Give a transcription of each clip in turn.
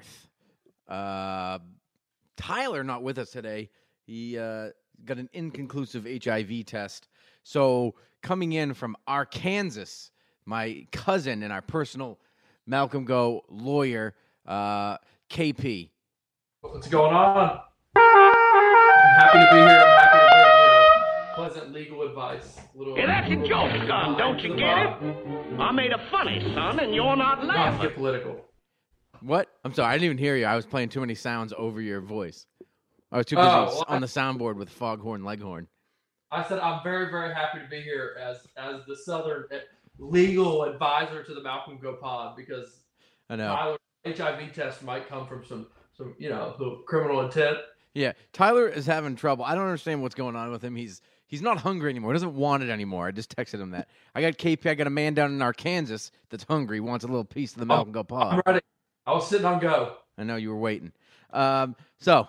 4th. Uh, Tyler not with us today. He uh, got an inconclusive HIV test. So coming in from Arkansas, my cousin and our personal Malcolm Go lawyer, uh, KP. What's going on? I'm happy to be here. I'm happy to bring you know, pleasant legal advice. Little, Yeah, that's a joke, son. Don't you get it? I made a funny, son, and you're not Not to laughing. get political. What? I'm sorry, I didn't even hear you. I was playing too many sounds over your voice. I was too busy Oh, well, on the soundboard with Foghorn Leghorn. I said I'm very, very happy to be here as as the Southern eh, legal advisor to the Malcolm Go Pod because I know. Tyler's HIV test might come from some some you know the criminal intent. Yeah, Tyler is having trouble. I don't understand what's going on with him. He's he's not hungry anymore. He doesn't want it anymore. I just texted him that. I got KP. I got a man down in Arkansas that's hungry, wants a little piece of the Malcolm Go I'm pod. ready. I was sitting on go. I know you were waiting. Um, so,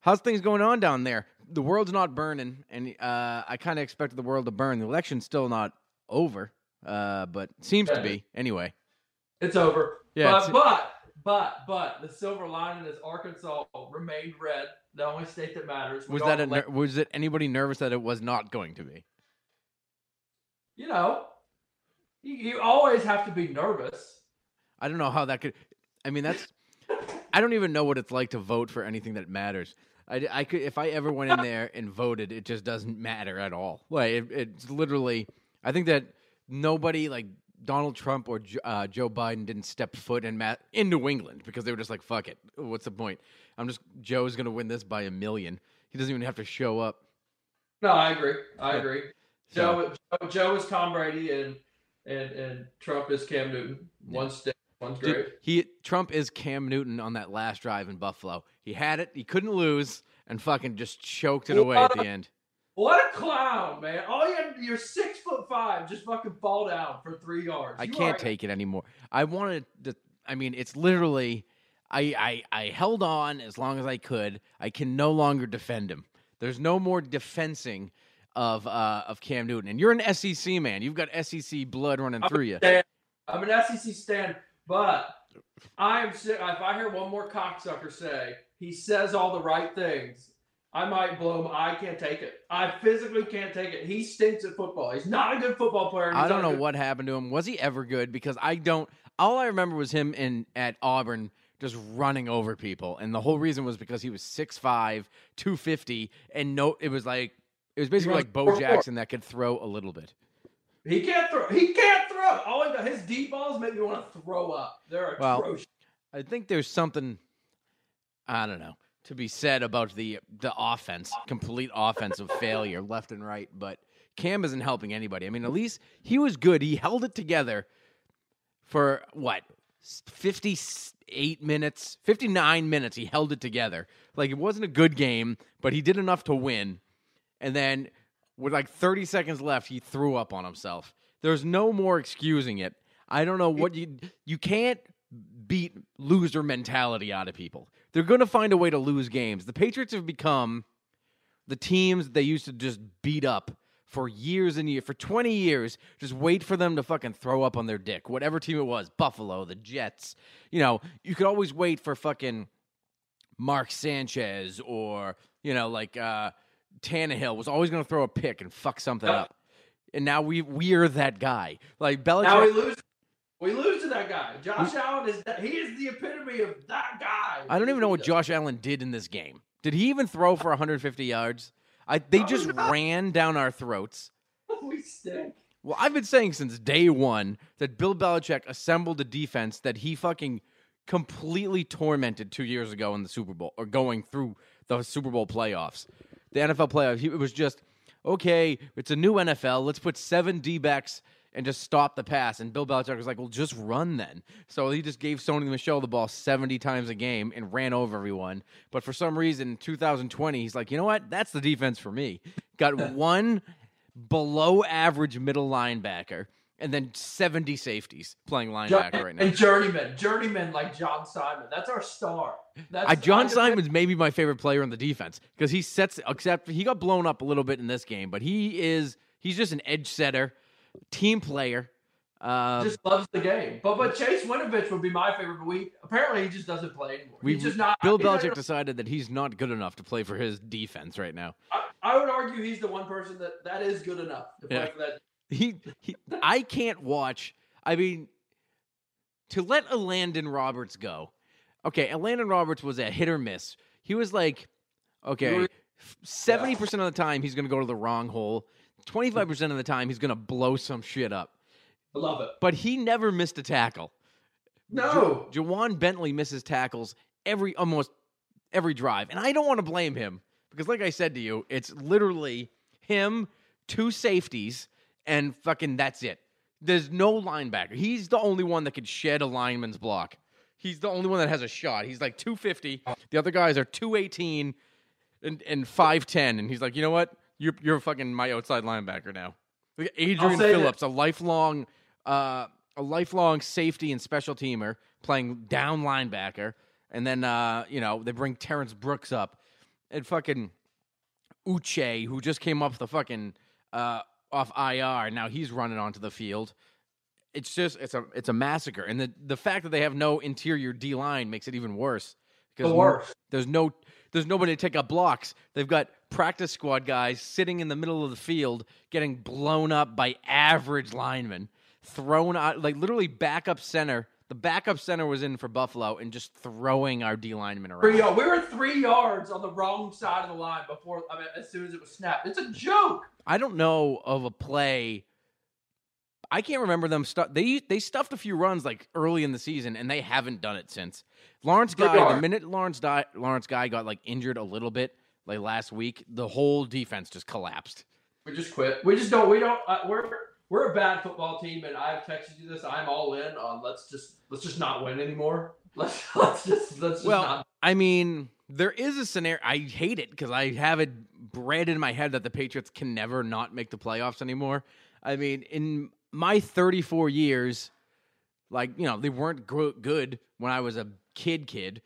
how's things going on down there? The world's not burning, and uh, I kind of expected the world to burn. The election's still not over, uh, but seems to be anyway. It's over. Yeah, but it's- but but but the silver lining is Arkansas remained red. The only state that matters. We Was that a, ner- was it anybody nervous that it was not going to be? you know, you, you always have to be nervous. I don't know how that could. I mean, that's. I don't even know what it's like to vote for anything that matters. I, I could if I ever went in there and voted, it just doesn't matter at all. Like it, it's literally. I think that nobody like Donald Trump or uh, Joe Biden didn't step foot in ma- in New England because they were just like, "Fuck it, what's the point? I'm just Joe's gonna win this by a million. He doesn't even have to show up." No, I agree. I agree. So- Joe, Joe, Joe is Tom Brady and and and Trump is Cam Newton. One state, one's Dude, he Trump is Cam Newton on that last drive in Buffalo. He had it, he couldn't lose, and fucking just choked it away at the end. What a clown, man! All you have, you're six foot five, just fucking fall down for three yards. I You can't are- take it anymore. I wanted to. I mean, it's literally. I, I I held on as long as I could. I can no longer defend him. There's no more defensing of uh, of Cam Newton. And you're an SEC man. You've got SEC blood running I'm through you. I'm an SEC stand, but I am. sick. If I hear one more cocksucker say he says all the right things, I might blow him. I can't take it. I physically can't take it. He stinks at football. He's not a good football player. I don't know good- what happened to him. Was he ever good? Because I don't. All I remember was him in at Auburn just running over people, and the whole reason was because he was 6'5", 250, and no, it was like it was basically like Bo Jackson that could throw a little bit. He can't throw. He can't throw. All he his deep balls make me want to throw up. They're Well, atrocious. I think there's something. I don't know. to be said about the the offense, complete offensive failure left and right. But Cam isn't helping anybody. I mean, at least he was good. He held it together for what fifty eight minutes, fifty nine minutes. He held it together. Like it wasn't a good game, but he did enough to win. And then with like thirty seconds left, he threw up on himself. There's no more excusing it. I don't know what you you can't beat loser mentality out of people. They're going to find a way to lose games. The Patriots have become the teams they used to just beat up for years and years, for 20 years, just wait for them to fucking throw up on their dick. Whatever team it was, Buffalo, the Jets. You know, you could always wait for fucking Mark Sanchez or, you know, like uh Tannehill was always going to throw a pick and fuck something up. And now we we're that guy. Like Belichick Now we lose. We lose to that guy. Josh Allen is that, he is the epitome of that guy. I don't even know what Josh Allen did in this game. Did he even throw for 150 yards? I they just ran down our throats. we stink. Well, I've been saying since day one that Bill Belichick assembled a defense that he fucking completely tormented two years ago in the Super Bowl or going through the Super Bowl playoffs. The NFL playoffs, he, it was just, okay, it's a new NFL. Let's put seven D backs and just stop the pass. And Bill Belichick was like, well, just run then. So he just gave Sony Michel the ball 70 times a game and ran over everyone. But for some reason, in 2020, he's like, you know what? That's the defense for me. Got one below average middle linebacker and then 70 safeties playing linebacker right now. And journeyman, journeyman like John Simon. That's our star. That's Uh, John Simon's maybe my favorite player on the defense because he sets. Except he got blown up a little bit in this game, but he is he's just an edge setter, team player. Uh, just loves the game. But but Chase Winovich would be my favorite. But we apparently he just doesn't play anymore. we he's just not. Bill not Belichick decided that he's not good enough to play for his defense right now. I, I would argue he's the one person that that is good enough to play Yeah. for that. He, he I can't watch. I mean, to let Elandon Roberts go. Okay, Elandon Roberts was a hit or miss. He was like, okay, seventy percent of the time he's going to go to the wrong hole. Twenty five percent of the time he's going to blow some shit up. I love it. But he never missed a tackle. No, Ja'Whaun Bentley misses tackles every almost every drive, and I don't want to blame him because, like I said to you, it's literally him, two safeties, and fucking that's it. There's no linebacker. He's the only one that could shed a lineman's block. He's the only one that has a shot. He's like 250. The other guys are 218 and, and 5'10. And he's like, you know what? You're, you're fucking my outside linebacker now. Adrian that- Phillips, a lifelong uh, a lifelong safety and special teamer playing down linebacker. And then, uh, you know, they bring Terrence Brooks up and fucking Uche, who just came off the fucking uh, off IR. Now he's running onto the field. It's just it's a it's a massacre, and the the fact that they have no interior D line makes it even worse. Because The worst. there's no there's nobody to take up blocks. They've got practice squad guys sitting in the middle of the field getting blown up by average linemen, thrown out like literally backup center. The backup center was in for Buffalo and just throwing our D linemen around. We were three yards on the wrong side of the line before. I mean, as soon as it was snapped, it's a joke. I don't know of a play. I can't remember them. Stu- they they stuffed a few runs like early in the season, and they haven't done it since. Lawrence Guy, the minute Lawrence Di- Lawrence Guy got like injured a little bit, like last week, the whole defense just collapsed. We just quit. We just don't. We don't. Uh, we're we're a bad football team, and I've texted you this. I'm all in on let's just let's just not win anymore. Let's let's just let's just Well, not. I mean, there is a scenario. I hate it because I have it bred in my head that the Patriots can never not make the playoffs anymore. I mean, in my 34 years, like you know, they weren't good when I was a kid, kid,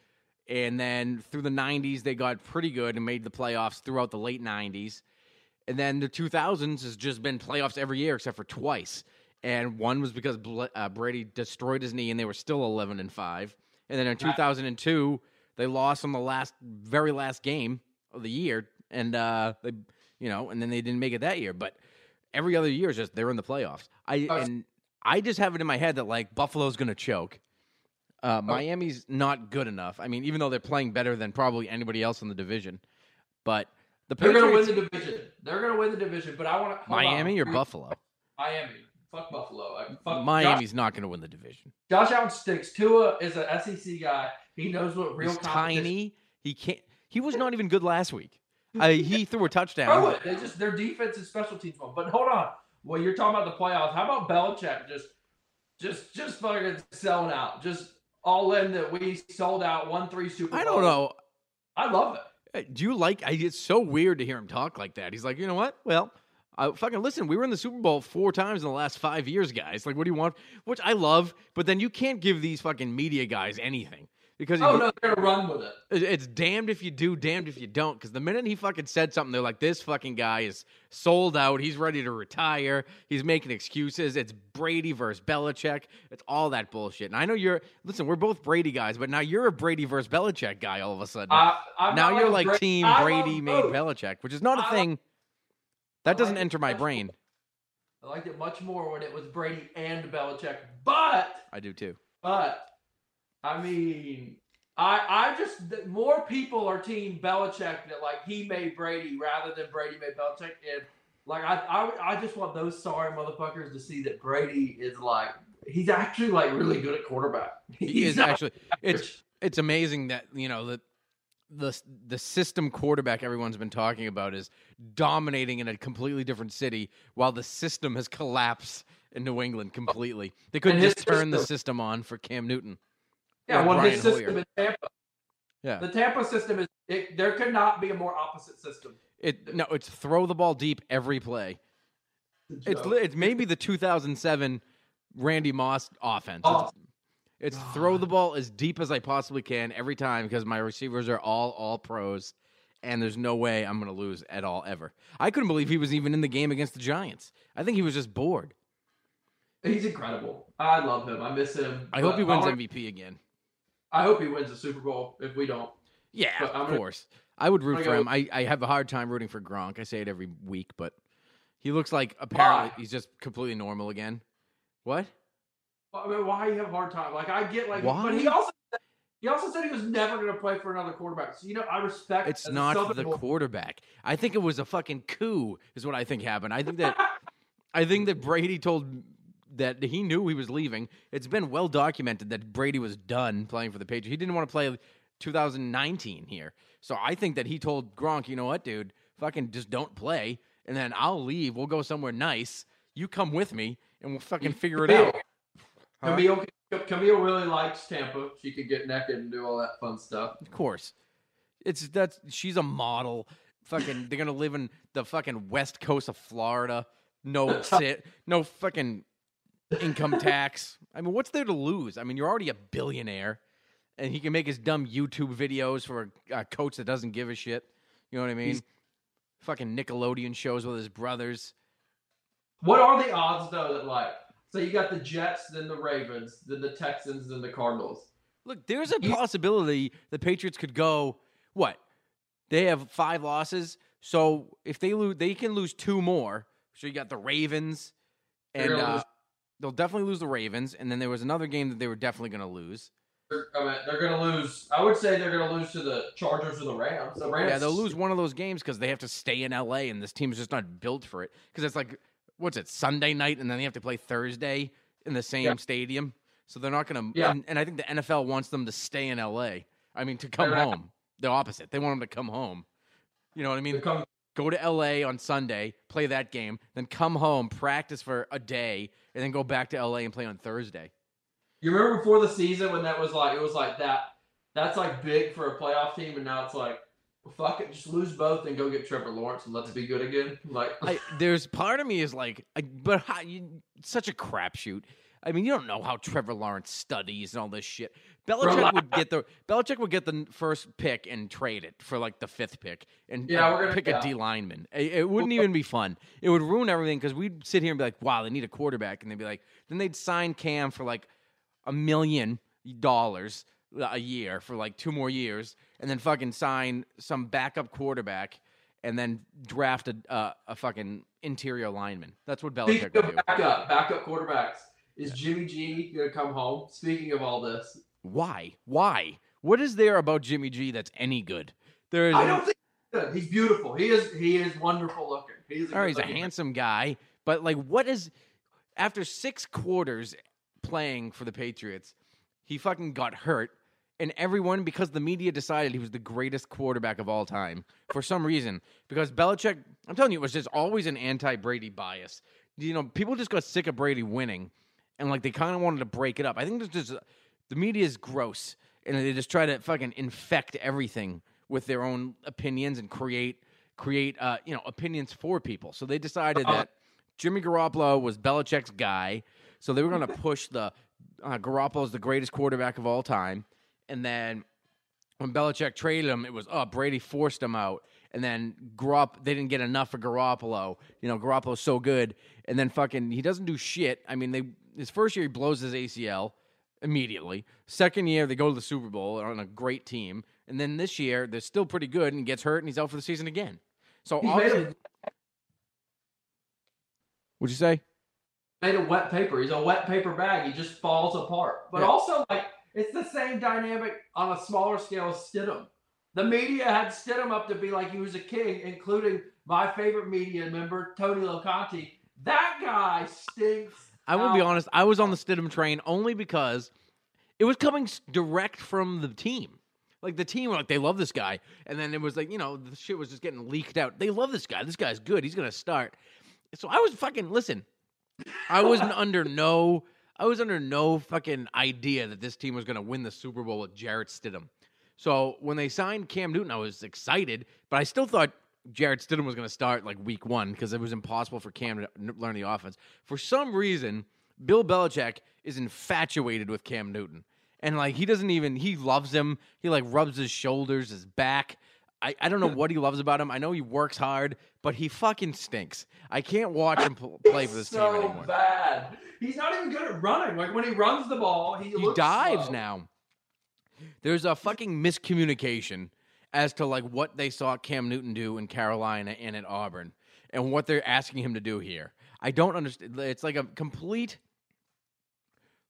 and then through the 90s they got pretty good and made the playoffs throughout the late 90s, and then the 2000s has just been playoffs every year except for twice. And one was because uh, Brady destroyed his knee, and they were still 11 and five. And then in 2002, they lost on the last, very last game of the year, and uh, they, you know, and then they didn't make it that year. But every other year is just they're in the playoffs. I and I just have it in my head that like Buffalo's going to choke. Oh. Uh, Miami's not good enough. I mean, even though they're playing better than probably anybody else in the division, but the They're gonna win the division. They're gonna win the division. But I want to Miami or Buffalo. Miami. Fuck Buffalo. I- Fuck Miami's not going to win the division. Josh, Josh Allen stinks. Tua is an SEC guy. He knows what real He's competition- tiny. He can't. He was not even good last week. Uh, he threw a Throw touchdown. it. They just their defense and special teams one. But hold on. Well, you're talking about the playoffs. How about Belichick just just just fucking selling out? Just all in that we sold out one three Super I don't know. I love it. Uh, Do you like? I, it's so weird to hear him talk like that. He's like, you know what? Well, I fucking listen. We were in the Super Bowl four times in the last five years, guys. Like, what do you want? Which I love, but then you can't give these fucking media guys anything because Oh no, they're gonna run with it. it- it's damned if you do, damned if you don't. Because the minute he fucking said something, they're like, this fucking guy is sold out. He's ready to retire. He's making excuses. It's Brady versus Belichick. It's all that bullshit. And I know you're. Listen, we're both Brady guys, but now you're a Brady versus Belichick guy. All of a sudden. I'm now you're a like team I Brady made both. Belichick, which is not a thing. That doesn't like enter my brain. I liked it much more when it was Brady and Belichick. But I do too. But I mean, I I just more people are team Belichick that like he made Brady rather than Brady made Belichick, and like I I, I just want those sorry motherfuckers to see that Brady is like he's actually like really good at quarterback. He is actually. It's average. it's amazing that you know the the the system quarterback everyone's been talking about is dominating in a completely different city, while the system has collapsed in New England completely. They couldn't just turn the system- system on for Cam Newton. Yeah, Brian his system Hoyer. in Tampa. Yeah. The Tampa system is it, there could not be a more opposite system. It no, it's throw the ball deep every play. It's it's maybe the 2007 Randy Moss offense. Oh. It's, it's throw the ball as deep as I possibly can every time because my receivers are all all pros, and there's no way I'm going to lose at all ever. I couldn't believe he was even in the game against the Giants. I think he was just bored. He's incredible. I love him. I miss him. I hope he wins MVP again. I hope he wins the Super Bowl. If we don't, Yeah, But of gonna- course. I would root for him. I, I have a hard time rooting for Gronk. I say it every week, but he looks like apparently Why? he's just completely normal again. What? I mean, why you have a hard time? Like I get like, Why? but he also he also said he was never going to play for another quarterback. So you know, I respect. It's not the boy- quarterback. I think it was a fucking coup, is what I think happened. I think that I think that Brady told that he knew he was leaving. It's been well documented that Brady was done playing for the Patriots. He didn't want to play 2019 here. So I think that he told Gronk, you know what, dude, fucking just don't play, and then I'll leave. We'll go somewhere nice. You come with me, and we'll fucking figure it out. Huh? Camille, Camille really likes Tampa. She could get naked and do all that fun stuff. Of course. It's that's she's a model. Fucking they're gonna live in the fucking west coast of Florida. No sit no fucking income tax. I mean, what's there to lose? I mean, you're already a billionaire. And he can make his dumb YouTube videos for a, a coach that doesn't give a shit. You know what I mean? He's- Fucking Nickelodeon shows with his brothers. What are the odds though that like, so you got the Jets, then the Ravens, then the Texans, then the Cardinals. Look, there's a possibility the Patriots could go. What? They have five losses, so if they lose, they can lose two more. So you got the Ravens, and uh, they'll definitely lose the Ravens. And then there was another game that they were definitely going to lose. They're, I mean, they're going to lose. I would say they're going to lose to the Chargers or the Rams. The Rams. Yeah, they'll lose one of those games because they have to stay in LA, and this team's just not built for it. Because it's like, what's it, Sunday night, and then they have to play Thursday in the same Yeah. stadium. So they're not going to. Yeah. And, and I think the NFL wants them to stay in LA. I mean, to come home. The opposite. They want them to come home. You know what I mean? Come- go to LA on Sunday, play that game, then come home, practice for a day, and then go back to LA and play on Thursday. You remember before the season when that was like it was like that. That's like big for a playoff team, and now it's like, fuck it, just lose both and go get Trevor Lawrence and let's be good again. Like, I, there's part of me is like, I, but how, you, such a crapshoot. I mean, you don't know how Trevor Lawrence studies and all this shit. Belichick Relax. would get the Belichick would get the first pick and trade it for like the fifth pick and Yeah, and we're gonna- pick yeah. a D lineman. It, it wouldn't even be fun. It would ruin everything because we'd sit here and be like, "Wow, they need a quarterback," and they'd be like, then they'd sign Cam for like a million dollars a year for like two more years, and then fucking sign some backup quarterback, and then draft a uh, a fucking interior lineman. That's what Belichick would do. backup, backup quarterbacks, is Jimmy G gonna come home? Speaking of all this, Why? Why? What is there about Jimmy G that's any good? There is. I don't think he's good. he's beautiful. He is he is wonderful looking. He's a, All right, he's a handsome guy, but like, what is after six quarters playing for the Patriots, he fucking got hurt, and everyone because the media decided he was the greatest quarterback of all time for some reason. Because Belichick, I'm telling you, it was just always an anti-Brady bias. You know, people just got sick of Brady winning, and like they kind of wanted to break it up. I think there's just the media is gross, and they just try to fucking infect everything with their own opinions and create create uh, you know opinions for people. So they decided that Jimmy Garoppolo was Belichick's guy. So they were going to push the uh, Garoppolo's the greatest quarterback of all time, and then when Belichick traded him, it was oh Brady forced him out, and then Garop they didn't get enough for Garoppolo. You know Garoppolo's so good, and then fucking he doesn't do shit. I mean they his first year he blows his ACL immediately. Second year they go to the Super Bowl on a great team, and then this year they're still pretty good and he gets hurt and he's out for the season again. So made obviously, of, what'd you say? made a wet paper. He's a wet paper bag. He just falls apart. But Yeah. also, like, it's the same dynamic on a smaller scale as Stidham. The media had Stidham up to be like he was a king, including my favorite media member, Tony Locanti. That guy stinks. I will be honest. I was on the Stidham train only because it was coming s- direct from the team. Like the team, were like they love this guy, and then it was like you know the shit was just getting leaked out. They love this guy. This guy's good. He's gonna start. So I was fucking listen. I wasn't under no. I was under no fucking idea that this team was gonna win the Super Bowl with Jarrett Stidham. So when they signed Cam Newton, I was excited, but I still thought Jarrett Stidham was going to start like week one because it was impossible for Cam to learn the offense. For some reason, Bill Belichick is infatuated with Cam Newton. And like he doesn't even he loves him. He like rubs his shoulders, his back. I, I don't know what he loves about him. I know he works hard, but he fucking stinks. I can't watch him pl- play for this so team anymore. bad. He's not even good at running. Like when he runs the ball, he, he dives slow. now. There's a fucking miscommunication as to like what they saw Cam Newton do in Carolina and at Auburn and what they're asking him to do here. I don't understand. It's like a complete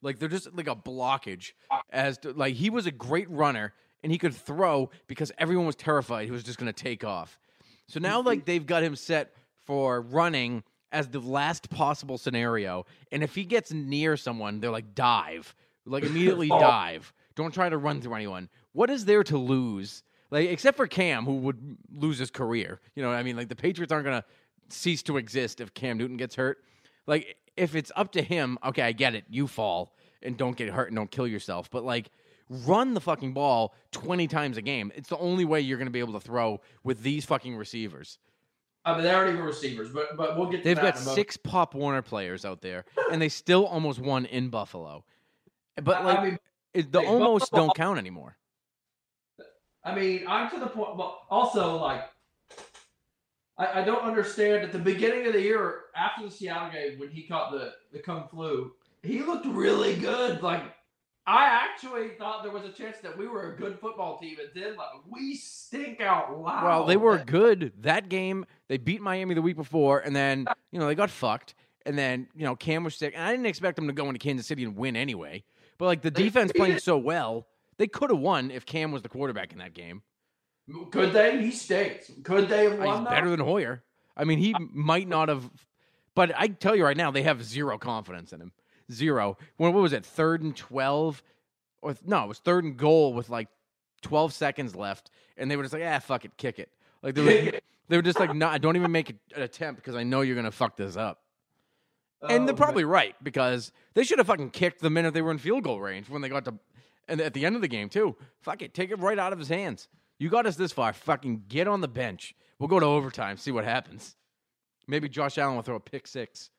like they're just like a blockage as to like he was a great runner and he could throw because everyone was terrified he was just going to take off. So now mm-hmm. like they've got him set for running as the last possible scenario and if he gets near someone they're like dive. Like immediately oh. dive. Don't try to run through anyone. What is there to lose? Like except for Cam who would lose his career. You know what I mean? Like the Patriots aren't going to cease to exist if Cam Newton gets hurt. Like if it's up to him, okay, I get it. You fall and don't get hurt and don't kill yourself. But like run the fucking ball 20 times a game. It's the only way you're going to be able to throw with these fucking receivers. I mean, they aren't even receivers, but but we'll get. To They've that got six Pop Warner players out there and they still almost won in Buffalo. But like I mean, it, the almost Buffalo- don't count anymore. I mean, I'm to the point. But also, like, I, I don't understand. At the beginning of the year, after the Seattle game, when he caught the the kung flu, he looked really good. Like, I actually thought there was a chance that we were a good football team, and then like we stink out loud. Well, they were good that game. They beat Miami the week before, and then you know they got fucked. And then you know Cam was sick, and I didn't expect them to go into Kansas City and win anyway. But like the They defense playing it. so well, they could have won if Cam was the quarterback in that game. Could they? He stinks. Could they have Uh, won? He's though? better than Hoyer. I mean, he might not have, but I tell you right now, they have zero confidence in him. Zero. When what was it? Third and twelve, or no, it was third and goal with like twelve seconds left, and they were just like, ah, fuck it, kick it. Like they were, they were just like, no, don't even make an attempt because I know you're gonna fuck this up. and Oh, they're man. probably right because they should have fucking kicked the minute they were in field goal range when they got to, and at the end of the game too. Fuck it, take it right out of his hands. You got us this far. Fucking get on the bench. We'll go to overtime. See what happens. Maybe Josh Allen will throw a pick six.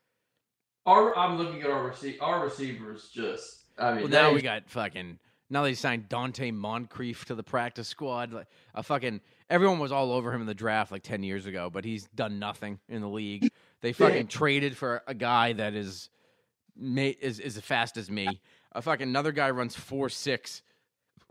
Our, I'm looking at our receive our receivers. Just, I mean, Well, now we got fucking. Now they signed Donte Moncrief to the practice squad. Like a fucking everyone was all over him in the draft like ten years ago, but he's done nothing in the league. They fucking traded for a guy that is is is as fast as me. A fucking another guy runs four six.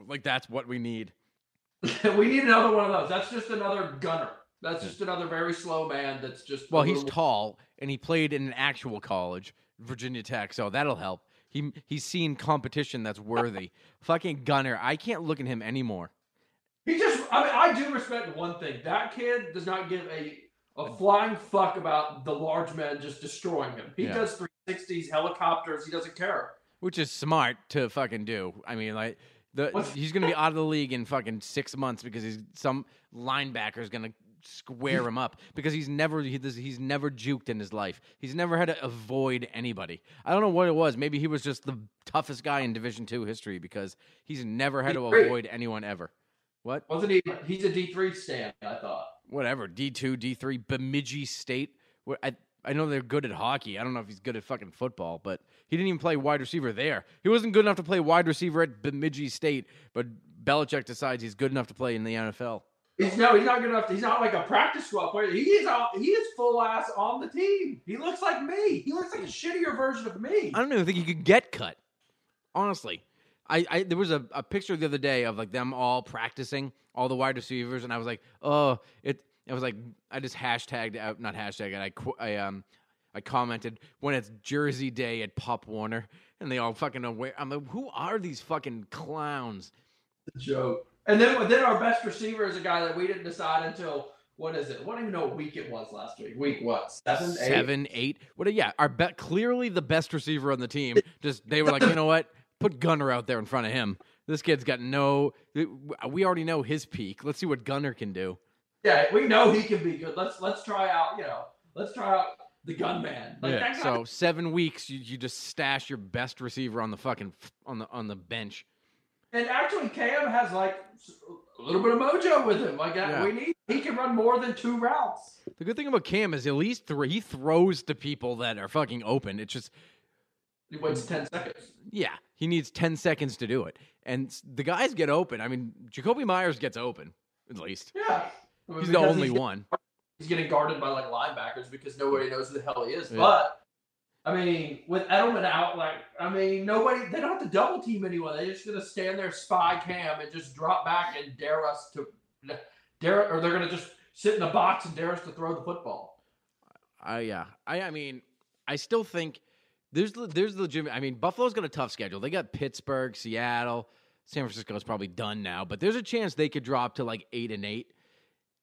Like that's what we need. we need another one of those. That's just another gunner. That's just another very slow man. That's just Well, he's little- tall and he played in an actual college, Virginia Tech, so that'll help. He he's seen competition that's worthy. fucking gunner. I can't look at him anymore. He just. I mean, I do respect one thing. That kid does not give a a flying fuck about the large men just destroying him. He Yeah. does 360s, helicopters. He doesn't care. Which is smart to fucking do. I mean, like The, What's- he's going to be out of the league in fucking six months because he's some linebacker is going to square him up because he's never he, does- he's never juked in his life. He's never had to avoid anybody. I don't know what it was. Maybe he was just the toughest guy in Division Two history because he's never had to avoid anyone ever. What? Wasn't he? He's a D three stand. I thought. Whatever. D two, D three, Bemidji State. Where I I know they're good at hockey. I don't know if he's good at fucking football, but he didn't even play wide receiver there. He wasn't good enough to play wide receiver at Bemidji State, but Belichick decides he's good enough to play in the NFL. He's no, he's not good enough. He's not like a practice squad player. He is all, he is full ass on the team. He looks like me. He looks like a shittier version of me. I don't even think he could get cut. Honestly, I, I there was a, a picture the other day of like them all practicing, all the wide receivers, and I was like, oh, it. I was like, I just hashtagged out, not hashtagged, I qu- I um, I commented when it's Jersey Day at Pop Warner, and they all fucking aware. I'm like, who are these fucking clowns? The joke. And then then our best receiver is a guy that we didn't decide until what is it? I don't even know what week it was last week. Week what? Seven, eight? Seven, eight. What? Yeah, our bet clearly the best receiver on the team. Just they were like, you know what? Put Gunner out there in front of him. This kid's got no. We already know his peak. Let's see what Gunner can do. Yeah, we know he can be good. Let's let's try out. You know, let's try out the gunman. Like yeah. So seven weeks, you, you just stash your best receiver on the fucking on the on the bench. and actually, Cam has like a little bit of mojo with him. Like Yeah. we need. He can run more than two routes. The good thing about Cam is at least th- he throws to people that are fucking open. It's just He waits ten seconds. yeah, he needs ten seconds to do it, and the guys get open. I mean, Jakobi Meyers gets open at least. Yeah, He's the only he's- one. He's getting guarded by like linebackers because nobody knows who the hell he is. Yeah. But I mean, with Edelman out, like I mean, nobody they don't have to double team anyone. They're just gonna stand there, spy cam, and just drop back and dare us to dare, or they're gonna just sit in the box and dare us to throw the football. Uh, yeah, I, I mean, I still think there's there's the legitimate. I mean, Buffalo's got a tough schedule. They got Pittsburgh, Seattle, San Francisco is probably done now, but there's a chance they could drop to like eight and eight.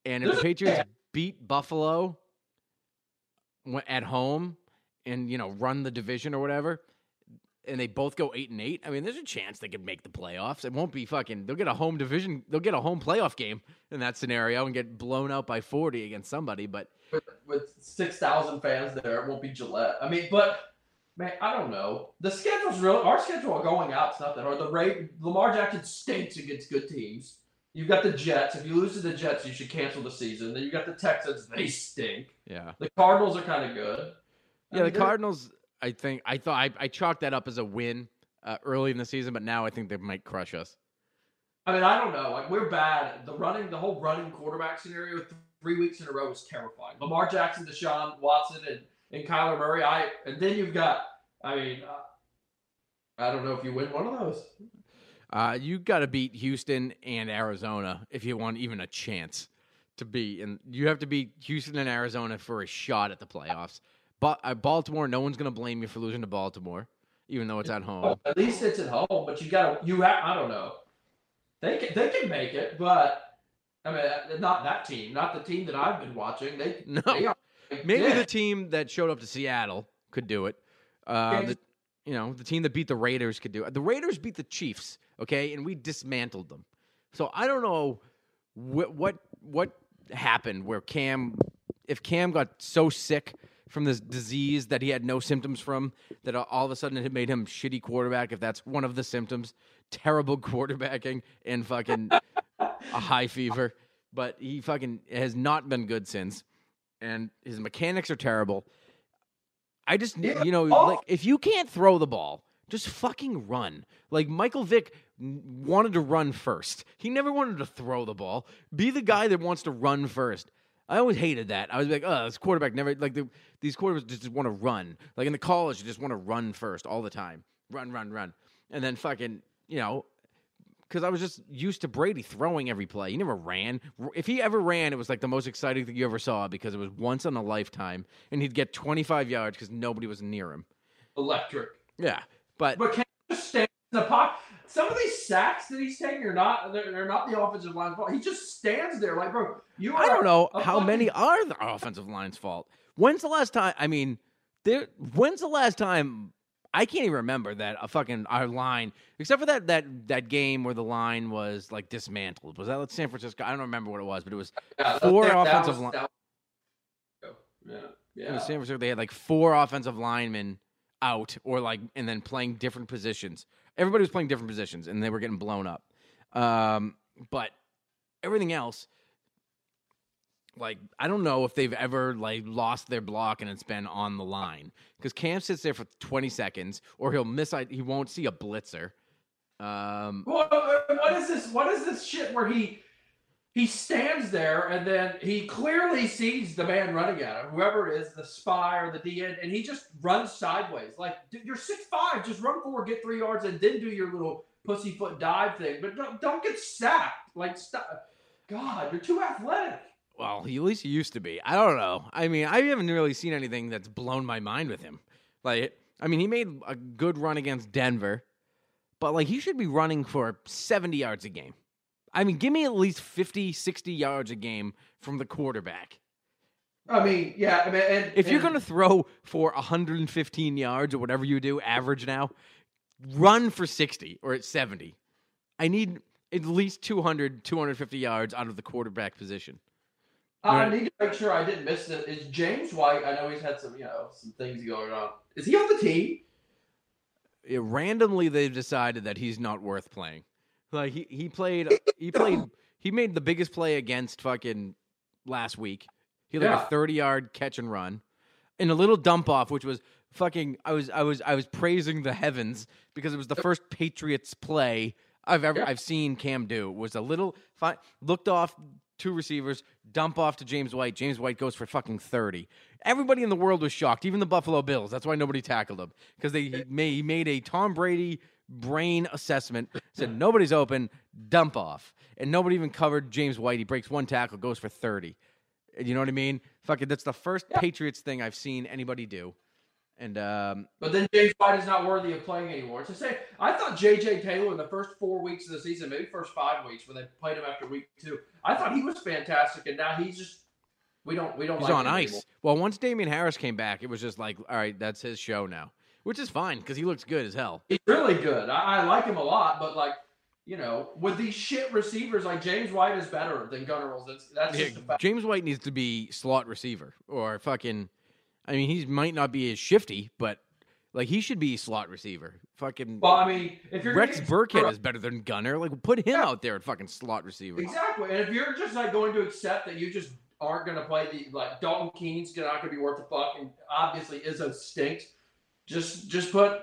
And if the Patriots beat Buffalo at home and you know run the division or whatever, and they both go eight and eight, I mean, there's a chance they could make the playoffs. It won't be fucking. They'll get a home division. They'll get a home playoff game in that scenario and get blown out by forty against somebody, but. With, with six thousand fans there, it won't be Gillette. I mean, but man, I don't know. The schedule's real. Our schedule are going out's not that hard. The Ray Lamar Jackson stinks against good teams. You've got the Jets. If you lose to the Jets, you should cancel the season. Then you got the Texans. They stink. Yeah. The Cardinals are kind of good. Yeah, the mean, they're- Cardinals. I think I thought I, I chalked that up as a win uh, early in the season, but now I think they might crush us. I mean, I don't know. Like we're bad. The running, the whole running quarterback scenario, th- three weeks in a row is terrifying. Lamar Jackson, Deshaun Watson, and and Kyler Murray. I and then you've got. I mean, uh, I don't know if you win one of those. Uh, you got to beat Houston and Arizona if you want even a chance to be. And you have to beat Houston and Arizona for a shot at the playoffs. But uh, Baltimore, no one's going to blame you for losing to Baltimore, even though it's at home. Well, at least it's at home, but you got to you have. I don't know. They can they can make it, but I mean, uh, not that team, not the team that I've been watching. They No. they are Maybe the team that showed up to Seattle could do it. Uh, the, you know, the team that beat the Raiders could do it. The Raiders beat the Chiefs, okay, and we dismantled them. So I don't know what what what happened where Cam, if Cam got so sick from this disease that he had no symptoms from, that all of a sudden it made him shitty quarterback. If that's one of the symptoms, terrible quarterbacking and fucking a high fever. But he fucking has not been good since and his mechanics are terrible. I just, you know, Oh. like if you can't throw the ball, just fucking run. Like Michael Vick wanted to run first. He never wanted to throw the ball. Be the guy that wants to run first. I always hated that. I was like, oh, this quarterback never like the, these quarterbacks just, want to run. Like in the college, you just want to run first all the time. Run, run, run, and then fucking, you know, because I was just used to Brady throwing every play. He never ran. If he ever ran, it was like the most exciting thing you ever saw because it was once in a lifetime, and he'd get 25 yards because nobody was near him. electric. Yeah, but But can just stand in the pocket? Some of these sacks that he's taking are not they're, they're not the offensive line's fault. He just stands there like, bro, you are I don't know how fucking- many are the offensive line's fault. When's the last time? I mean, there. When's the last time I can't even remember that a fucking our line, except for that that that game where the line was like dismantled. Was that San Francisco? I don't remember what it was, but it was Yeah, four that- that offensive line. Yeah, it yeah. was San Francisco. They had like four offensive linemen out, or like, and then playing different positions. Everybody was playing different positions, and they were getting blown up. Um, but everything else, like, I don't know if they've ever like lost their block and it's been on the line because Cam sits there for twenty seconds, or he'll miss. He won't see a blitzer. Um, What, what is this? What is this shit where he he stands there and then he clearly sees the man running at him, whoever it is, the spy or the DN, and he just runs sideways. Like you're six five, just run forward, get three yards, and then do your little pussyfoot dive thing. But don't, don't get sacked. Like stop. God, you're too athletic. Well, he, at least he used to be. I don't know. I mean, I haven't really seen anything that's blown my mind with him. Like, I mean, he made a good run against Denver, but like he should be running for 70 yards a game. I mean, give me at least 50, 60 yards a game from the quarterback. I mean, yeah. I mean, and, If you're going to throw for 115 yards or whatever you do, average now, run for 60 or at 70. I need at least 200, 250 yards out of the quarterback position. I need to make sure I didn't miss it. Is James White? I know he's had some, you know, some things going on. Is he on the team? Yeah, randomly they've decided that he's not worth playing. Like he, he played he played he made the biggest play against fucking last week. He had like Yeah. a 30 yard catch and run. And a little dump off, which was fucking I was I was I was praising the heavens because it was the first Patriots play I've ever Yeah. I've seen Cam do. It was a little fi- looked off two receivers, dump off to James White. James White goes for fucking 30. Everybody in the world was shocked, even the Buffalo Bills. That's why nobody tackled him because they he made, he made a Tom Brady brain assessment. Said nobody's open, dump off, and nobody even covered James White. He breaks one tackle, goes for 30. You know what I mean? Fucking, that's the first Patriots thing I've seen anybody do. And um, But then James White is not worthy of playing anymore. To say, I thought J.J. Taylor in the first four weeks of the season, maybe first five weeks when they played him after week two, I thought he was fantastic, and now he's just we don't we don't he's like on ice. anymore. Well, once Damien Harris came back, it was just like, all right, that's his show now, which is fine because he looks good as hell. He's really good. I, I like him a lot, but like you know, with these shit receivers, like James White is better than Gunner. That's Yeah. James White needs to be slot receiver or fucking. I mean, he might not be as shifty, but like he should be slot receiver. Fucking Well, I mean, if you're Rex Burkhead is better than Gunner. Like put him Yeah. out there at fucking slot receiver. Exactly. And if you're just like going to accept that you just aren't going to play the like Dalton Keene's not going to be worth the fuck, and obviously Izzo stinks. Just just put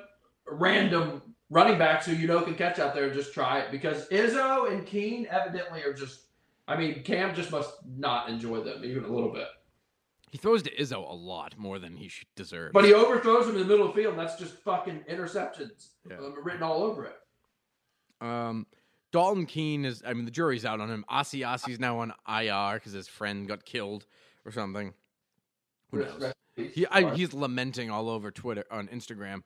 random running backs who you know can catch out there and just try it because Izzo and Keene evidently are just. I mean, Cam just must not enjoy them even a little bit. He throws to Izzo a lot more than he should deserve. But he overthrows him in the middle of the field, and that's just fucking interceptions Yeah. um, written all over it. Um, Dalton Keene is. I mean, the jury's out on him. Asiasi's now on IR because his friend got killed or something. Who knows? Rest in peace. He, I, he's lamenting all over Twitter on Instagram,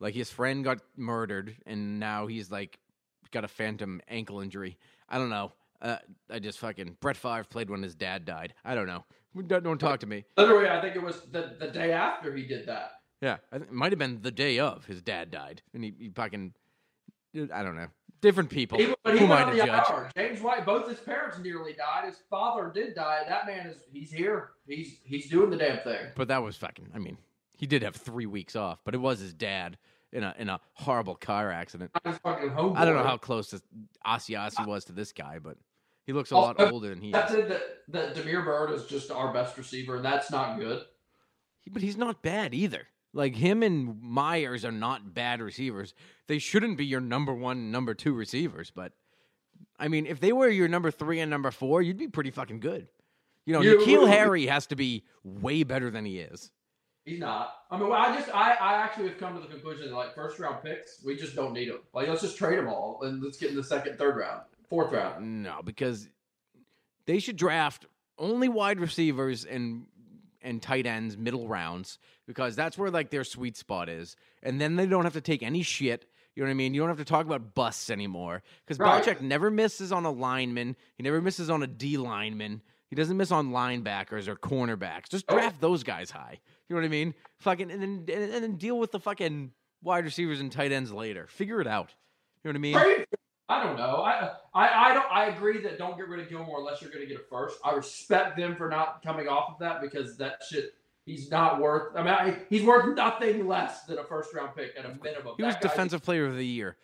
like his friend got murdered and now he's like got a phantom ankle injury. I don't know. Uh, I just fucking Brett Favre played when his dad died. I don't know. Don't, don't talk to me. Literally, I think it was the, the day after he did that. Yeah, it might have been the day of his dad died, and he, he fucking. I don't know. Different people. He, but he Who am went I on to the judge? IR. James White, both his parents nearly died. His father did die. That man is he's here. He's he's doing the damn thing. But that was fucking. I mean, he did have three weeks off, but it was his dad in a in a horrible car accident. Not his fucking homeboy. I don't know how close this Asiasi was to this guy, but he looks a Also, lot older than he That is. said that that Damiere Byrd is just our best receiver, and that's not good. He- But he's not bad either. Like him and Meyers are not bad receivers. They shouldn't be your number one, number two receivers. But I mean, if they were your number three and number four, you'd be pretty fucking good. You know, You- N'Keal Harry has to be way better than he is. He's not. I mean, I just I I actually have come to the conclusion that like first round picks, we just don't need them. Like let's just trade them all and let's get in the second, third round, fourth round. No, because they should draft only wide receivers and and tight ends middle rounds because that's where like their sweet spot is. And then they don't have to take any shit. You know what I mean? You don't have to talk about busts anymore because Right. Belichick never misses on a lineman. He never misses on a D lineman. He doesn't miss on linebackers or cornerbacks. Just Oh. draft those guys high. You know what I mean? Fucking and then and, and then deal with the fucking wide receivers and tight ends later. Figure it out. You know what I mean? Trade- I don't know. I, I I don't. I agree that don't get rid of Gilmore unless you're going to get a first. I respect them for not coming off of that because that shit. He's not worth. I mean, I, he's worth nothing less than a first round pick at a minimum. He was That defensive player of the year.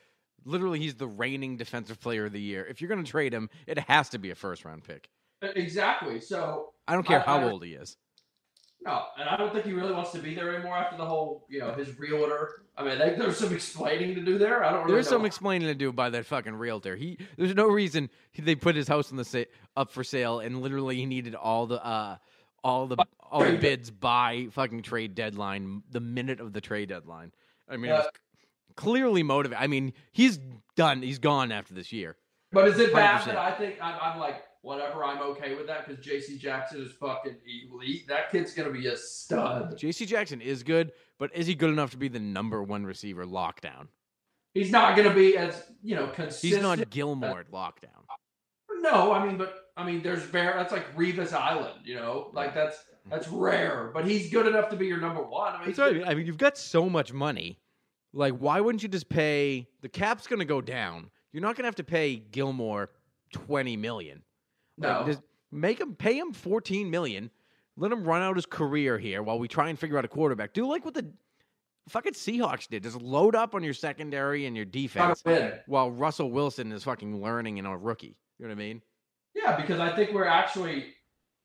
Literally, he's the reigning defensive player of the year. If you're going to trade him, it has to be a first round pick. exactly. So I don't care I- how old he is. No, and I don't think he really wants to be there anymore after the whole, you know, his realtor. I mean, they, there's some explaining to do there. I don't. Really There's know. some explaining to do by that fucking realtor. He there's no reason he, they put his house on the sa- up for sale, and literally he needed all the uh all the all the bids by fucking trade deadline, the minute of the trade deadline. I mean, it was clearly motivated. I mean, he's done. He's gone after this year. But is it bad 100%. that I think I'm, I'm like whatever? I'm okay with that because J.C. Jackson is fucking elite. That kid's gonna be a stud. J.C. Jackson is good, but is he good enough to be the number one receiver lockdown? He's not gonna be as you know consistent. He's not Gilmore at lockdown. No, I mean, but I mean, there's very that's like Revis Island. You know, like that's mm-hmm. that's rare. But he's good enough to be your number one. I mean, That's what I mean. I mean, you've got so much money. Like, why wouldn't you just pay? The cap's going to go down. You're not going to have to pay Gilmore twenty million. Like, no. just make him pay him fourteen million. Let him run out his career here while we try and figure out a quarterback. Do like what the fucking Seahawks did. Just load up on your secondary and your defense while Russell Wilson is fucking learning and a rookie. You know what I mean? Yeah, because I think we're actually,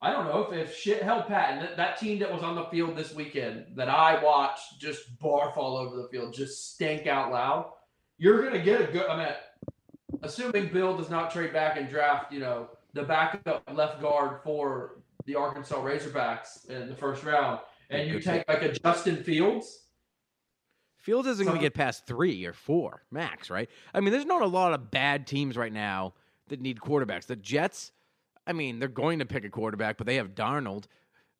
I don't know if, if shit held pat and that, that team that was on the field this weekend that I watched just barf all over the field, just stink out loud. You're gonna get a good. I mean, assuming Bill does not trade back and draft, you know, the backup left guard for the Arkansas Razorbacks in the first round, and you take like a Justin Fields. Fields isn't going to get past three or four max, right? I mean, there's not a lot of bad teams right now that need quarterbacks. The Jets, I mean, they're going to pick a quarterback, but they have Darnold.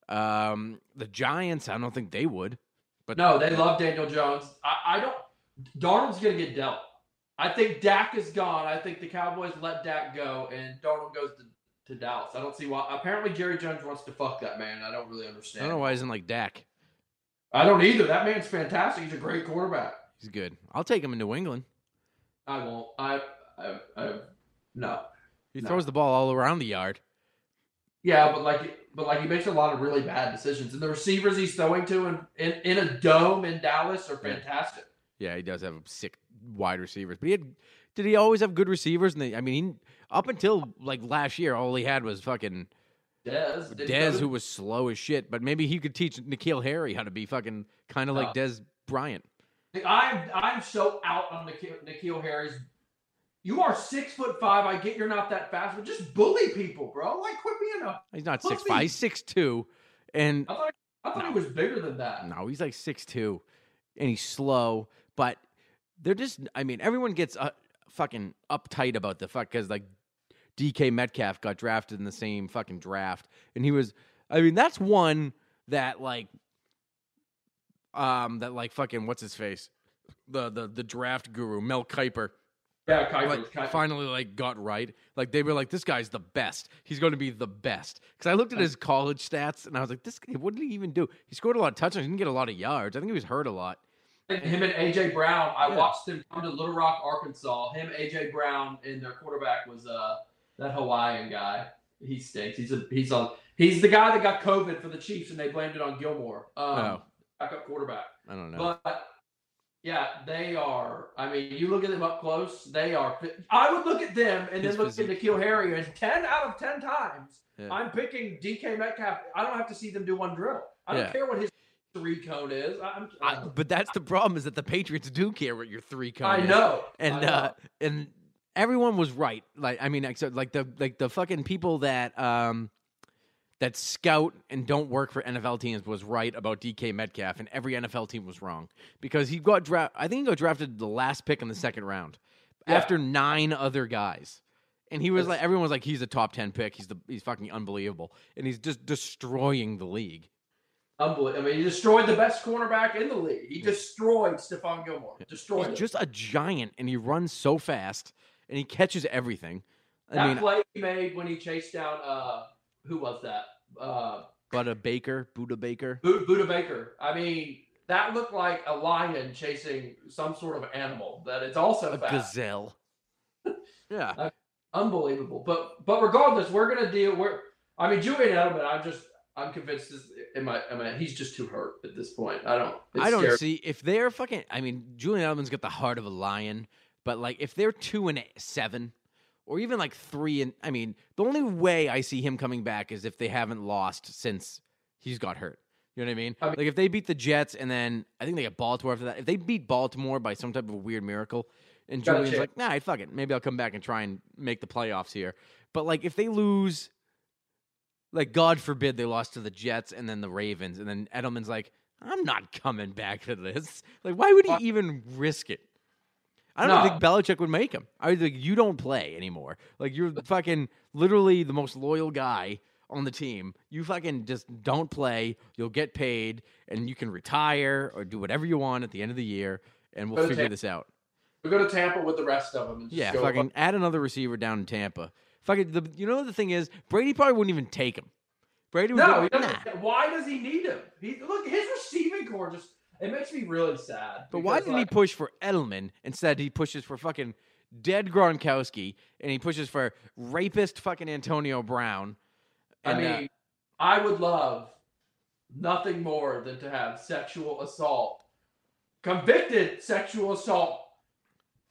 Um, the Giants, I don't think they would. But No, they love Daniel Jones. I, I don't. Darnold's gonna get dealt. I think Dak is gone. I think the Cowboys let Dak go, and Darnold goes to, to Dallas. I don't see why. Apparently, Jerry Jones wants to fuck that man. I don't really understand. I don't know why he isn't like Dak. I don't either. That man's fantastic. He's a great quarterback. He's good. I'll take him in New England. I won't. I. I. I no. He No. throws the ball all around the yard. Yeah, but like, but like, he makes a lot of really bad decisions, and the receivers he's throwing to in in, in a dome in Dallas are fantastic. Yeah, he does have a sick wide receivers. But he had, did he always have good receivers? And they, I mean, he, up until like last year, all he had was fucking Dez. Dez, who was slow as shit. But maybe he could teach N'Keal Harry how to be fucking kind of like No. Dez Bryant. I'm I'm so out on N'Keal, N'Keal Harry's. You are six foot five. I get you're not that fast, but just bully people, bro. Like quit being a. He's not Pussy. six five. He's six two, and I thought I thought he was bigger than that. no, he's like six two, and he's slow. But they're just. I mean, everyone gets uh, fucking uptight about the fuck because like DK Metcalf got drafted in the same fucking draft, and he was. I mean, that's one that like, um, that like fucking what's his face, the the the draft guru Mel Kiper Yeah, Kiper, like Kiper. finally like got right. Like they were like, this guy's the best. He's going to be the best. Because I looked at his college stats and I was like, this guy, what did he even do? He scored a lot of touchdowns. He didn't get a lot of yards. I think he was hurt a lot. Him and AJ Brown. I Yeah. watched them come to Little Rock, Arkansas. Him, AJ Brown, and their quarterback was uh that Hawaiian guy. He stinks. He's a he's on he's the guy that got COVID for the Chiefs and they blamed it on Gilmore. Um, Oh. backup quarterback. I don't know. But yeah, they are. I mean, you look at them up close. They are. I would look at them and His then look physique. at N'Keal Harry, and ten out of ten times, Yeah. I'm picking DK Metcalf. I don't have to see them do one drill. I don't Yeah. care what his three cone is. I, I'm, I, but that's the problem is that the Patriots do care what your three cone is. I is. know. and I know. uh and everyone was right like i mean except like the like the fucking people that um that scout and don't work for NFL teams was right about DK Metcalf, and every NFL team was wrong because he got draft. I think he got drafted the last pick in the second round Yeah. after nine other guys, and he was like, everyone was like, he's a top ten pick. He's the he's fucking unbelievable, and he's just destroying the league. Unbelievable. I mean, he destroyed the best cornerback in the league. He destroyed Stephon Gilmore. Destroyed him. Just a giant, and he runs so fast, and he catches everything. I that mean, play he made when he chased down uh who was that? Uh but a Baker, Budda Baker. Budda, Budda Baker. I mean, that looked like a lion chasing some sort of animal. That it's also A fast. gazelle. yeah. Unbelievable. But but regardless, we're gonna deal. We're I mean Julian Edelman. I'm just I'm convinced this. Am I? Am I? He's just too hurt at this point. I don't. It's I don't scary. see if they're fucking. I mean, Julian Edelman's got the heart of a lion, but like if they're two and seven, or even like three and I mean, the only way I see him coming back is if they haven't lost since he's got hurt. You know what I mean? I mean- like if they beat the Jets and then I think they get Baltimore after that. If they beat Baltimore by some type of a weird miracle, and Julian's like, nah, I fuck it, maybe I'll come back and try and make the playoffs here. But like if they lose, like God forbid they lost to the Jets and then the Ravens, and then Edelman's like, I'm not coming back to this. Like, why would he even risk it? I don't No. think Belichick would make him. I would think you don't play anymore. Like you're fucking literally the most loyal guy on the team. You fucking just don't play. You'll get paid, and you can retire or do whatever you want at the end of the year, and we'll figure Tampa. this out. We go to Tampa with the rest of them. And just Yeah, fucking add another receiver down in Tampa. Fucking, the, you know the thing is, Brady probably wouldn't even take him. Brady would No, go, he doesn't. nah. Why does he need him? He look his receiving core just. It makes me really sad. But why didn't he push for Edelman instead? He pushes for fucking dead Gronkowski, and he pushes for rapist fucking Antonio Brown. I And, uh, mean, I would love nothing more than to have sexual assault, convicted sexual assault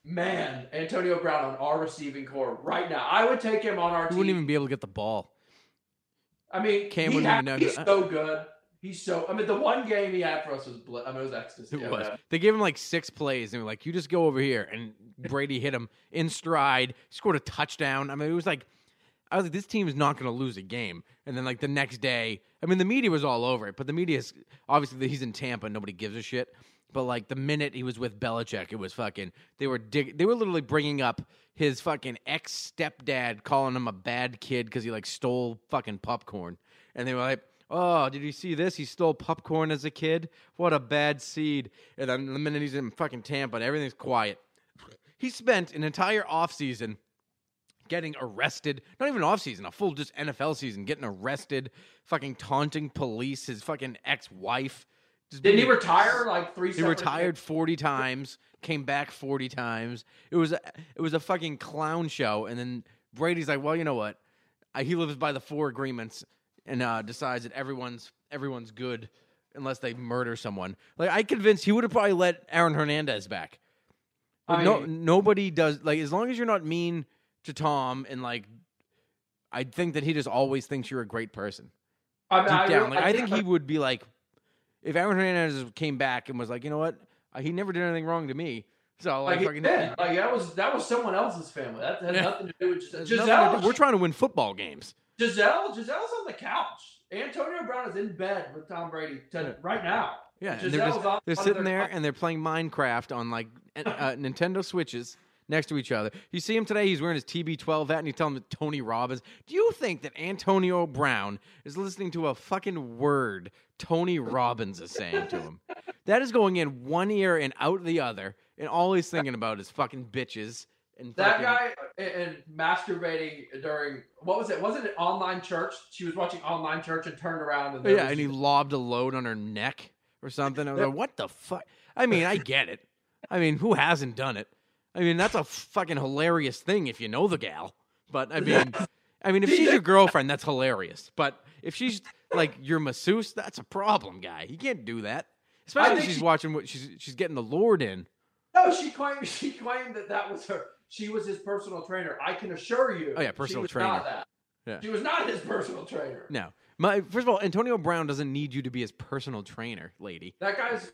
man, Antonio Brown on our receiving core right now. I would take him on our he team. wouldn't even be able to get the ball. I mean, Cam he wouldn't had- even know- he's so good. He's so. I mean, the one game he had for us was. Bl- I mean, it was ecstasy. It was. They gave him like six plays, and were like, "You just go over here." And Brady hit him in stride, scored a touchdown. I mean, it was like, I was like, "This team is not going to lose a game." And then like the next day, I mean, the media was all over it, but the media is obviously that he's in Tampa, nobody gives a shit. But like the minute he was with Belichick, it was fucking. They were dig- They were literally bringing up his fucking ex stepdad, calling him a bad kid because he like stole fucking popcorn, and they were like. Oh, did you see this? He stole popcorn as a kid. What a bad seed. And then the minute he's in fucking Tampa, and everything's quiet. He spent an entire off season getting arrested. Not even off season, a full just NFL season, getting arrested, fucking taunting police, his fucking ex-wife. Just Didn't he retire like three? he retired 40 times, came back 40 times. It was a, it was a fucking clown show and then Brady's like, "Well, you know what? Uh, he lives by the four agreements and uh, decides that everyone's everyone's good unless they murder someone." Like I convinced he would have probably let Aaron Hernandez back. Like, I no nobody does like as long as you're not mean to Tom and like I think that he just always thinks you're a great person I, mean, deep I, down. Like I think he would be like, if Aaron Hernandez came back and was like, you know what, Uh, he never did anything wrong to me, so like, like, did. like that was that was someone else's family. That had Yeah. nothing to do with Gisele. there's nothing to Gisele, do- we're trying to win football games. Gisele, Gisele's on the couch. Antonio Brown is in bed with Tom Brady to, right now. Yeah, and they're just they're sitting there and they're playing Minecraft on like uh, uh, Nintendo Switches next to each other. You see him today; he's wearing his TB12 hat, and you tell him that Tony Robbins. Do you think that Antonio Brown is listening to a fucking word Tony Robbins is saying to him? That is going in one ear and out the other, and all he's thinking about is fucking bitches and That fucking- guy and, and masturbating during what was it? Wasn't it online church? She was watching online church and turned around and Yeah, and he lobbed a load on her neck or something. I was like, what the fuck? I mean, I get it. I mean, who hasn't done it? I mean, that's a fucking hilarious thing if you know the gal. But I mean, I mean, if she's your girlfriend, that's hilarious. But if she's like your masseuse, that's a problem, guy. You can't do that. Especially if she's she- watching what she's she's getting the Lord in. no. She claimed she claimed that that was her. She was his personal trainer. I can assure you. Oh, yeah, she personal was trainer. Not that. Yeah. She was not his personal trainer. No, my first of all, Antonio Brown doesn't need you to be his personal trainer, lady. That guy's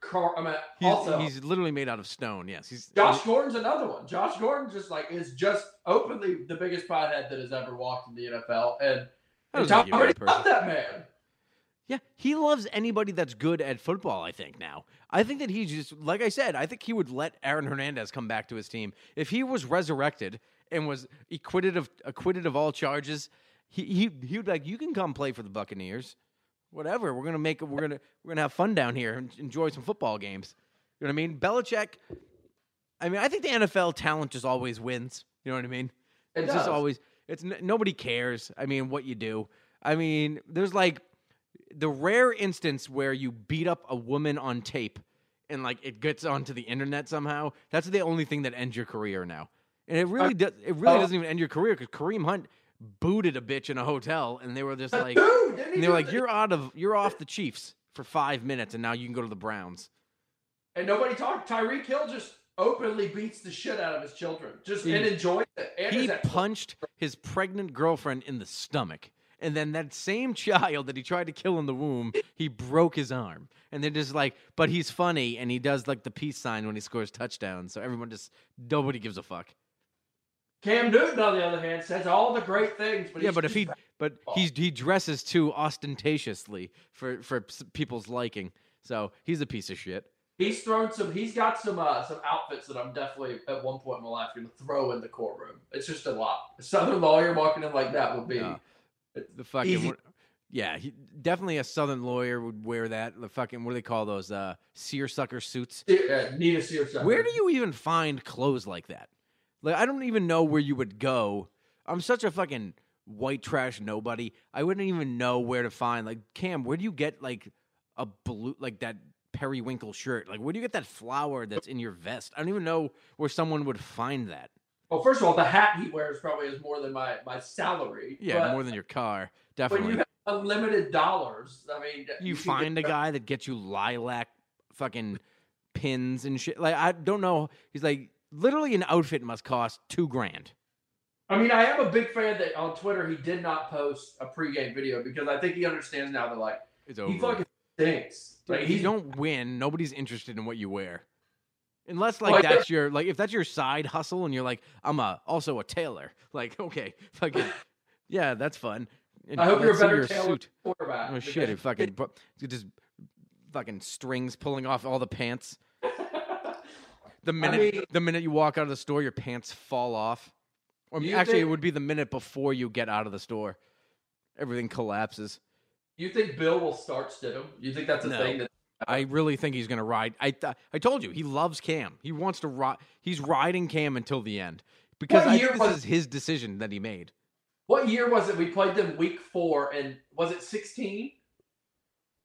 car. I mean, He's, also he's literally made out of stone. Yes, he's Josh Gordon's another one. Josh Gordon just like is just openly the biggest pothead that has ever walked in the NFL, and, That and doesn't Tom make you a bad Brady loved that man. Yeah, he loves anybody that's good at football, I think now. I think that he just like I said, I think he would let Aaron Hernandez come back to his team. If he was resurrected and was acquitted of acquitted of all charges, he he he would be like, You can come play for the Buccaneers. Whatever. We're gonna make we're gonna we're gonna have fun down here and enjoy some football games. You know what I mean? Belichick I mean, I think the NFL talent just always wins. You know what I mean? It it's just does. always it's n- nobody cares. I mean, what you do. I mean, there's like the rare instance where you beat up a woman on tape and like it gets onto the internet somehow. That's the only thing that ends your career now. And it really uh, does. It really oh. doesn't even end your career because Kareem Hunt booted a bitch in a hotel, and they were just like, Dude, didn't he and they were like, "You're out of, you're off the Chiefs for five minutes, and now you can go to the Browns." And nobody talked. Tyreek Hill just openly beats the shit out of his children, just He- and enjoys it. And he punched his pregnant girlfriend in the stomach. And then that same child that he tried to kill in the womb, he broke his arm. And they're just like, but he's funny and he does like the peace sign when he scores touchdowns. So everyone just, nobody gives a fuck. Cam Newton, on the other hand, says all the great things, but yeah, but if he, but he's, he dresses too ostentatiously for, for people's liking. So he's a piece of shit. He's thrown some. He's got some uh, some outfits that I'm definitely at one point in my life going to throw in the courtroom. It's just a lot. A Southern lawyer walking in like that would be. Yeah. The fucking, Easy. yeah, he, definitely a Southern lawyer would wear that. The fucking, what do they call those? Uh, seersucker suits. Yeah, need a seersucker. Where do you even find clothes like that? Like I don't even know where you would go. I'm such a fucking white trash nobody. I wouldn't even know where to find like Cam. Where do you get like a blue like that periwinkle shirt? Like where do you get that flower that's in your vest? I don't even know where someone would find that. Well, first of all, the hat he wears probably is more than my my salary. Yeah, but more than your car. when Definitely. you have unlimited dollars, I mean, you can find a guy that gets you lilac fucking pins and shit. Like I don't know. He's like literally an outfit must cost two grand. I mean, I am a big fan that on Twitter he did not post a pregame video because I think he understands now that like It's over. he fucking Dude, Like if you don't win, nobody's interested in what you wear. Unless oh, like Well, I that's your like if that's your side hustle and you're like I'm a also a tailor. Like okay, fucking yeah, that's fun. And I hope you're a better your tailor suit. quarterback. Oh shit! It fucking just fucking strings pulling off all the pants. The minute mean- the minute you walk out of the store, your pants fall off. Or actually, it would be the minute before you get out of the store. Everything collapses. You think Bill will start Stidham? You think that's a No. thing that I really think he's going to ride. I th- I told you he loves Cam. He wants to ride. He's riding Cam until the end because What I think this was- is his decision that he made. What year was it? We played them week four, and was it 16?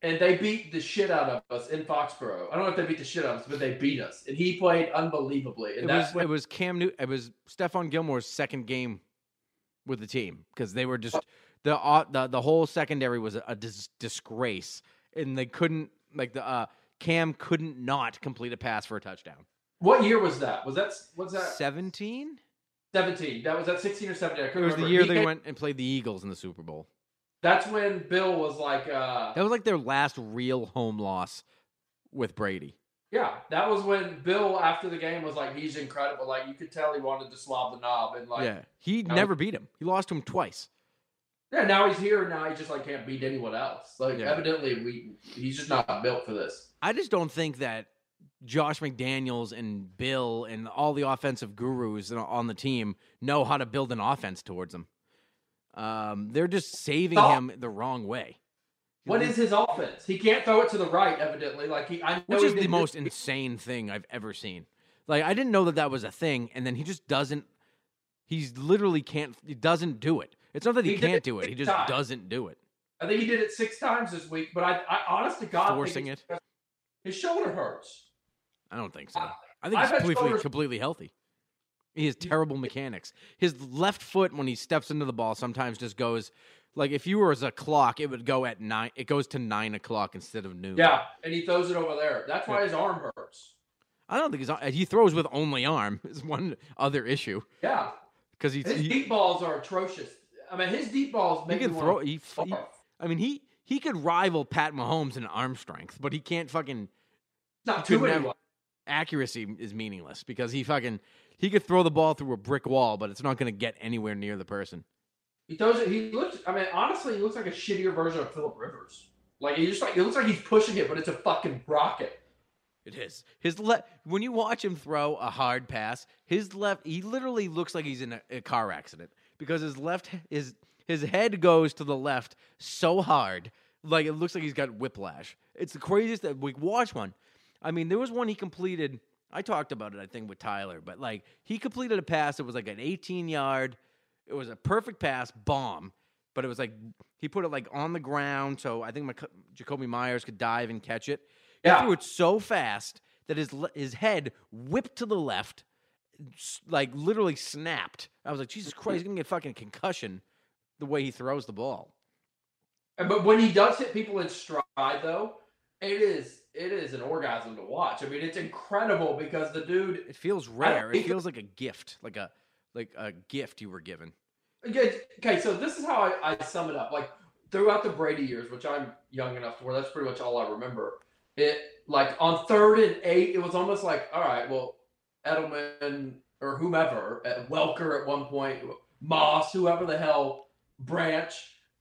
And they beat the shit out of us in Foxborough. I don't know if they beat the shit out of us, but they beat us. And he played unbelievably. And It that's was when it was Cam New. It was Stephon Gilmore's second game with the team because they were just the uh, the the whole secondary was a, a dis- disgrace and they couldn't like the uh, Cam couldn't not complete a pass for a touchdown. what year was that? Was that was that Seventeen. 17? That was that 16 or 17? I couldn't it was the year He they came- went and played the Eagles in the Super Bowl. That's when Bill was like, uh, That was like their last real home loss with Brady. yeah, that was when Bill after the game was like, he's incredible. Like you could tell he wanted to slob the knob, and like, yeah, he never beat him. He lost to him twice. Yeah, now he's here. and Now he just like can't beat anyone else. Like Yeah. evidently, we he's just not built for this. I just don't think that Josh McDaniels and Bill and all the offensive gurus on- the team know how to build an offense towards him. Um, they're just saving him the wrong way. What is his offense? He can't throw it to the right. Evidently, like he. I know which is the most this- insane thing I've ever seen. Like I didn't know that that was a thing, and then he just doesn't. He's literally can't. He doesn't do it. It's not that he, He can't do it. He just times. doesn't do it. I think he did it six times this week. But I, I honest to God, Forcing it. His shoulder hurts. I don't think so. I- I think I've he's completely shoulders- completely healthy. He has terrible mechanics. His left foot when he steps into the ball sometimes just goes like if you were as a clock, it would go at nine. It goes to nine o'clock instead of noon. Yeah, and he throws it over there. That's why his arm hurts. I don't think he's he throws with only arm is one other issue Yeah, because his he, deep balls are atrocious. I mean, his deep balls he can throw. He, he. I mean he he could rival Pat Mahomes in arm strength, but he can't fucking Not too many. accuracy is meaningless because he fucking he could throw the ball through a brick wall, but it's not going to get anywhere near the person. He throws it. He looks. I mean, honestly, he looks like a shittier version of Philip Rivers. Like he just like it looks like he's pushing it, but it's a fucking rocket. It is his left. When you watch him throw a hard pass, his left he literally looks like he's in a, a car accident because his left his his head goes to the left so hard, like it looks like he's got whiplash. It's the craziest that we watch one. I mean, there was one he completed. I talked about it, I think, with Tyler, but like he completed a pass that was like an 18 yard. It was a perfect pass, bomb. but it was like he put it like on the ground, so I think my, Jakobi Meyers could dive and catch it. He Yeah. threw it so fast that his his head whipped to the left, like literally snapped. I was like, Jesus Christ, he's gonna get fucking concussion the way he throws the ball. But when he does hit people in stride, though, it is it is an orgasm to watch. I mean, it's incredible because the dude. It feels rare. It feels like a gift, like a like a gift you were given. Okay, okay, so this is how I, I sum it up. Like throughout the Brady years, which I'm young enough to where that's pretty much all I remember. It like on third and eight, it was almost like, all right, well, Edelman or whomever, Welker at one point, Moss, whoever the hell, Branch.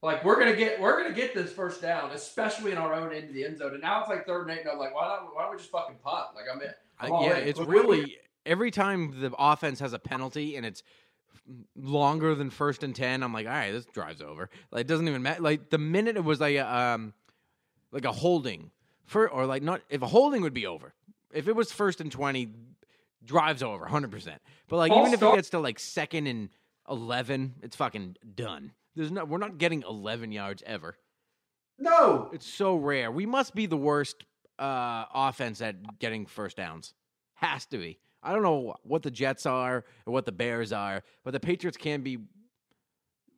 Like we're gonna get we're gonna get this first down, especially in our own end of the end zone. And now it's like third and eight, and I'm like, why not? Why don't we just fucking punt? Like I'm, in- I'm Uh, yeah, in. it's Look, we're- really every time the offense has a penalty and it's longer than first and ten. I'm like, all right, this drives over. Like it doesn't even matter. Like the minute it was like a, um like a holding for or like not if a holding would be over. If it was first and twenty, drives over 100. percent But like even if it start- gets to like second and eleven, it's fucking done. There's no we're not getting 11 yards ever. no. It's so rare. We must be the worst uh, offense at getting first downs. Has to be. I don't know what the Jets are or what the Bears are, but the Patriots can be,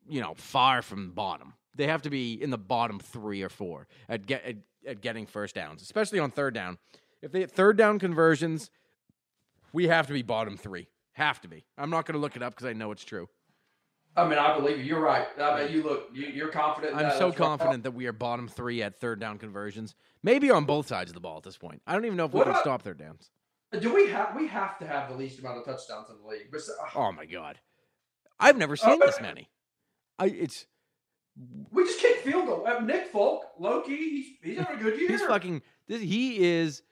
you know, far from the bottom. They have to be in the bottom three or four at get at, at getting first downs, especially on third down. If they get third down conversions, we have to be bottom three. Have to be. I'm not going to look it up because I know it's true. I mean, I believe you. You're right. I mean, you look. You, you're confident. I'm so That's right. confident that we are bottom three at third down conversions. Maybe on both sides of the ball at this point. I don't even know if we What can stop third downs. Do we have we have to have the least amount of touchdowns in the league? But, uh, Oh my god, I've never seen this many. I it's we just kick field goal. Uh, Nick Folk, Loki, he's he's having a good year. he's fucking this, he is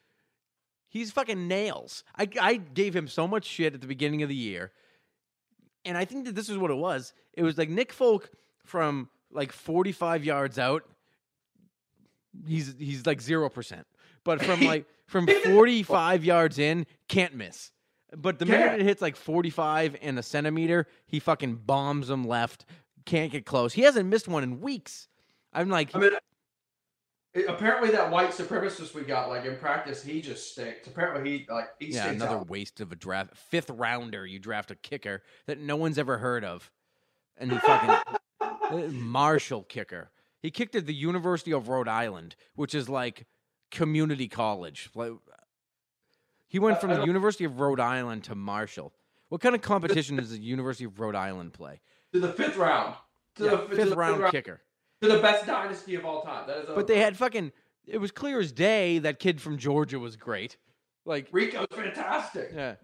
he's fucking nails. I I gave him so much shit at the beginning of the year, and I think that this is what it was. It was like Nick Folk from like 45 yards out. He's he's like zero percent, but from like from 45 yards in, can't miss. But the minute it hits like 45 and a centimeter, he fucking bombs them left. Can't get close. He hasn't missed one in weeks. I'm like, I mean, it- apparently that white supremacist we got like in practice, he just stinks. Apparently he like he Yeah, another out. waste of a draft. Fifth rounder, you draft a kicker that no one's ever heard of, and he fucking uh, Marshall kicker. He kicked at the University of Rhode Island, which is like community college. Like he went from the University of Rhode Island to Marshall. What kind of competition does the University of Rhode Island play? to the fifth round. To Yeah, the to fifth the round kicker. To the best dynasty of all time. That is. But they had fucking. It was clear as day that kid from Georgia was great. Like Rico's fantastic. Yeah.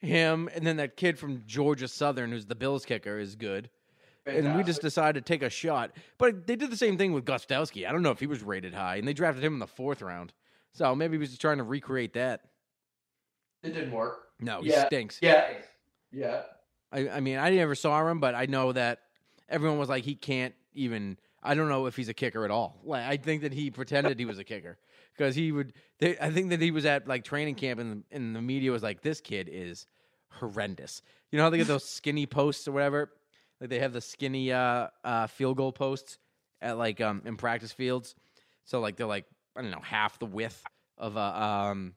Him and then that kid from Georgia Southern who's the Bills kicker is good. And we just decided to take a shot. But they did the same thing with Gostkowski. I don't know if he was rated high, and they drafted him in the fourth round. So maybe he was just trying to recreate that. it didn't work. No, he Yeah. stinks. Yeah, yeah. I, I mean, I never saw him, but I know that everyone was like, he can't even. I don't know if he's a kicker at all. Like, I think that he pretended he was a kicker because he would. They, I think that he was at like training camp, and the, and the media was like, "This kid is horrendous." You know how they get those skinny posts or whatever? Like they have the skinny uh, uh, field goal posts at like um in practice fields. So like they're like I don't know half the width of a um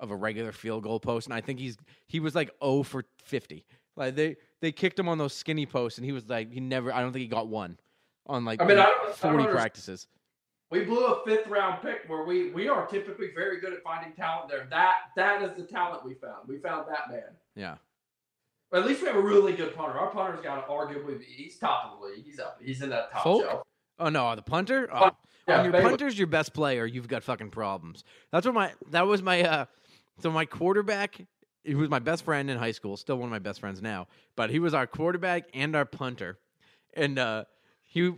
of a regular field goal post, and I think he's he was like 0 for 50. Like they they kicked him on those skinny posts, and he was like he never. I don't think he got one on like I mean, I don't- I don't 40 understand. practices. We blew a fifth round pick where we we are typically very good at finding talent there. That that is the talent we found. We found that man. Yeah, But at least we have a really good punter. Our punter's got to arguably he's top of the league. He's up. He's in that top Folk? shelf. Oh no, the punter. Oh, yeah, when your Baylor. punter's your best player, you've got fucking problems. That's what my that was my uh so my quarterback. He was my best friend in high school, still one of my best friends now. But he was our quarterback and our punter, and uh he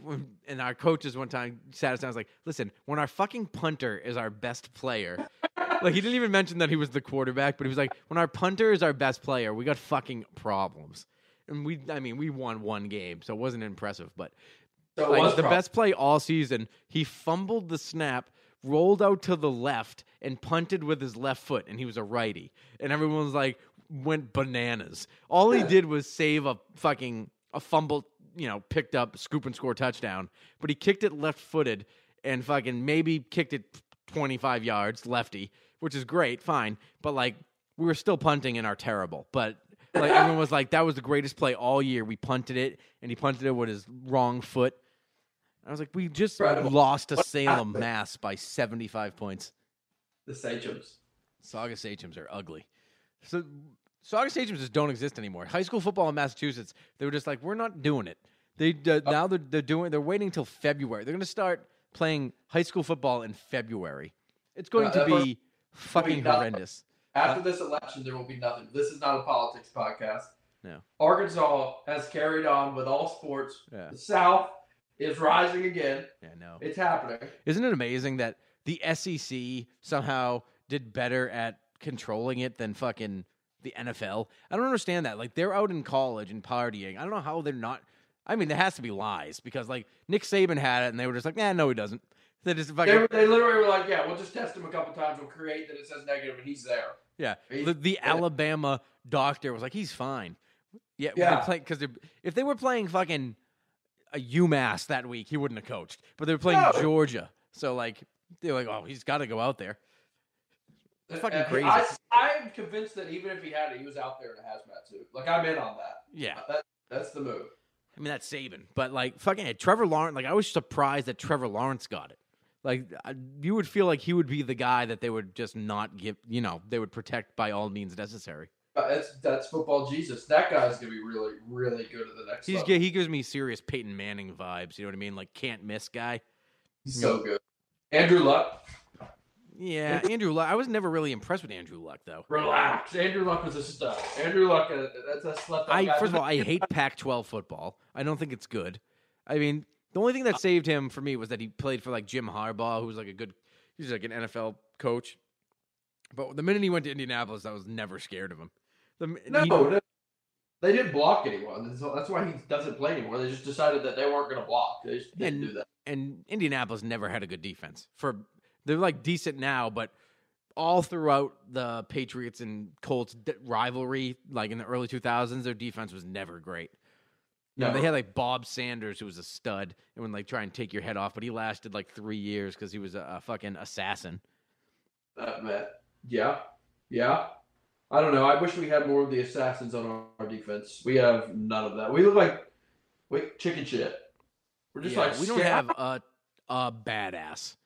and our coaches one time sat us down. I was like, "Listen, when our fucking punter is our best player, like he didn't even mention that he was the quarterback, but he was like, when our punter is our best player, we got fucking problems." And we, I mean, we won one game, so it wasn't impressive, but So like was the best play all season. He fumbled the snap, rolled out to the left, and punted with his left foot, and he was a righty. And everyone was like, went bananas. All he did was save a fucking a fumble, you know, picked up scoop and score touchdown, but he kicked it left footed and fucking maybe kicked it 25 yards lefty, which is great, fine. But like, we were still punting and are terrible. But like, everyone was like, that was the greatest play all year. We punted it, and he punted it with his wrong foot. I was like, we just Incredible. lost to What Salem, happened? Mass by 75 points. The Sachems. Saugus Sachems are ugly. So Sauga stadiums just don't exist anymore. High school football in Massachusetts, they were just like, we're not doing it. They uh, now they're, they're doing they're waiting until February. They're going to start playing high school football in February. It's going Uh, to be fucking nothing. horrendous. After this election, there will be nothing. This is not a politics podcast. No. Arkansas has carried on with all sports. Yeah. The South is rising again. Yeah, no. It's happening. Isn't it amazing that the SEC somehow did better at controlling it than fucking the NFL? I don't understand that. Like they're out in college and partying. I don't know how they're not. I mean, there has to be lies because like Nick Saban had it, and they were just like, "Nah, no, he doesn't." They just fucking They, were- they literally were like, "Yeah, we'll just test him a couple times. We'll create that it says negative, and he's there." yeah. He's- The, the Alabama doctor was like, "He's fine." Yeah, Yeah. because if they were playing fucking a UMass that week, he wouldn't have coached. But they were playing No. Georgia, so like they're like, "Oh, he's got to go out there." It's fucking Uh, crazy. I, I'm convinced that even if he had it, he was out there in a hazmat suit. Like I'm in on that. Yeah. That, that's the move. I mean, that's Saban, but like fucking Trevor Lawrence. Like I was surprised that Trevor Lawrence got it. Like I, you would feel like he would be the guy that they would just not give. You know, they would protect by all means necessary. Uh, That's that's football Jesus. That guy's gonna be really really good at the next. He's level. he gives me serious Peyton Manning vibes. You know what I mean? Like can't miss guy. He's so good. Andrew Luck, Yeah, Andrew Luck. I was never really impressed with Andrew Luck though. relax. Andrew Luck was a stud. Andrew Luck, uh, that's a slept. I first of all, I hate Pac-12 football. I don't think it's good. I mean, the only thing that saved him for me was that he played for like Jim Harbaugh, who was like a good, he's like an NFL coach. But the minute he went to Indianapolis, I was never scared of him. The, no, he- no, they didn't block anyone. That's- That's why he doesn't play anymore. They just decided that they weren't going to block. They just didn't And- do that. and Indianapolis never had a good defense. For they're like decent now, but all throughout the Patriots and Colts rivalry, like in the early 2000s, their defense was never great. You know, they had like Bob Sanders, who was a stud, and would like try and take your head off, but he lasted like three years because he was a, a fucking assassin. Uh, man. Yeah, yeah. I don't know. I wish we had more of the assassins on our, our defense. We have none of that. We look like wait chicken shit. We're just Yeah, like we don't have a a badass.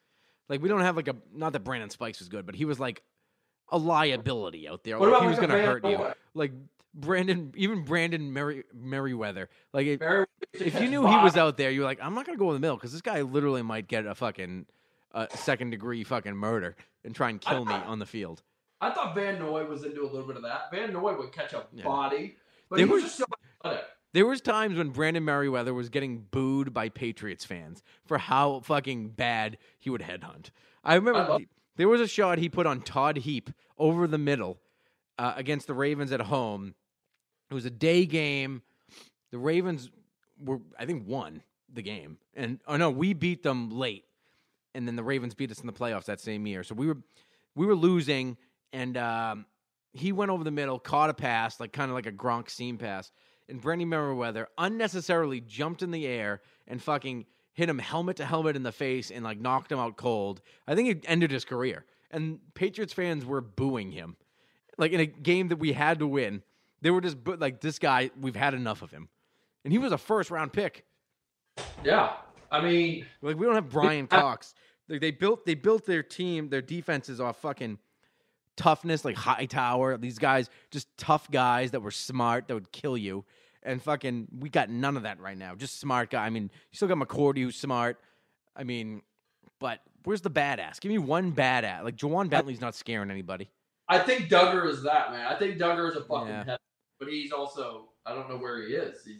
Like we don't have like a not that Brandon Spikes was good, but he was like a liability out there. What Like, about he was like gonna hurt you. Like Brandon, even Brandon Merry, Meriweather. Like if, Very- if you knew he was out there, you're like, I'm not gonna go in the middle because this guy literally might get a fucking uh, second degree fucking murder and try and kill me I- on the field. I thought Van Noy was into a little bit of that. Van Noy would catch a Yeah. body, but There he was was- just so athletic. There was times when Brandon Meriweather was getting booed by Patriots fans for how fucking bad he would headhunt. I remember love- there was a shot he put on Todd Heap over the middle uh, against the Ravens at home. It was a day game. The Ravens were, I think, won the game, and oh no, we beat them late, and then the Ravens beat us in the playoffs that same year. So we were we were losing, and um, he went over the middle, caught a pass, like kind of like a Gronk seam pass, and Brandy Meriweather unnecessarily jumped in the air and fucking hit him helmet to helmet in the face and like knocked him out cold. I think it ended his career. And Patriots fans were booing him, like in a game that we had to win. They were just boo- like, "This guy, we've had enough of him," and he was a first round pick. Yeah, I mean, Like we don't have Brian Cox. Like they built they built their team, their defenses off fucking toughness, like Hightower. These guys, just tough guys that were smart that would kill you. And fucking, we got none of that right now. Just smart guy. I mean, you still got McCourty who's smart. I mean, but where's the badass? Give me one badass. Like Ja'Whaun Bentley's not scaring anybody. I think Dugger is that man. I think Dugger is a fucking Yeah. pet, but he's also I don't know where he is. Is, he?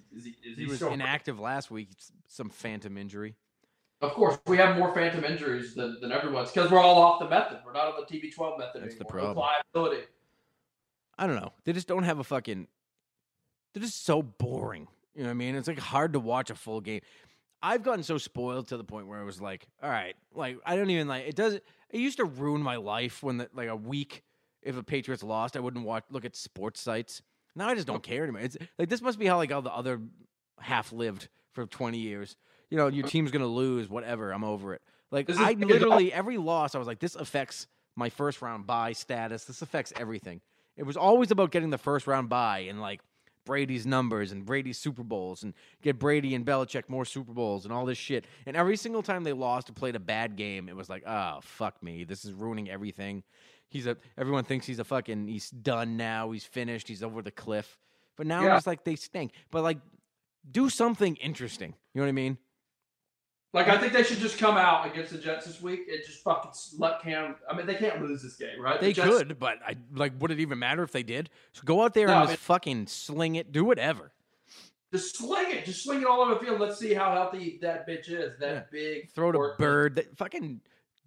Is He he, was inactive last week. Some phantom injury. Of course, we have more phantom injuries than, than everyone's because we're all off the method. We're not on the TB12 method That's the anymore. No problem. pliability. I don't know. They just don't have a fucking. They're just so boring. You know what I mean? It's like hard to watch a full game. I've gotten so spoiled to the point where I was like, all right, like I don't even like it. Does it used to ruin my life when the, like a week if a Patriots lost, I wouldn't watch look at sports sites. Now I just don't care anymore. It's like this must be how like all the other half lived for 20 years. You know, your team's gonna lose, whatever. I'm over it. Like This I literally every loss, I was like, this affects my first round buy status. This affects everything. It was always about getting the first round buy and like Brady's numbers and Brady's Super Bowls and get Brady and Belichick more Super Bowls and all this shit. And every single time they lost or played a bad game, it was like, oh fuck me, this is ruining everything. He's a everyone thinks he's a fucking he's done now, he's finished, he's over the cliff. But now Yeah. it's like they stink. But like do something interesting. You know what I mean? Like I think they should just come out against the Jets this week and just fucking let Cam. I mean, they can't lose this game, right? The They Jets- could, but I like would it even matter if they did? So go out there No, and I just mean- fucking sling it, do whatever. Just sling it. Just sling it all over the field. Let's see how healthy that bitch is. That big. Throw to Byrd. That fucking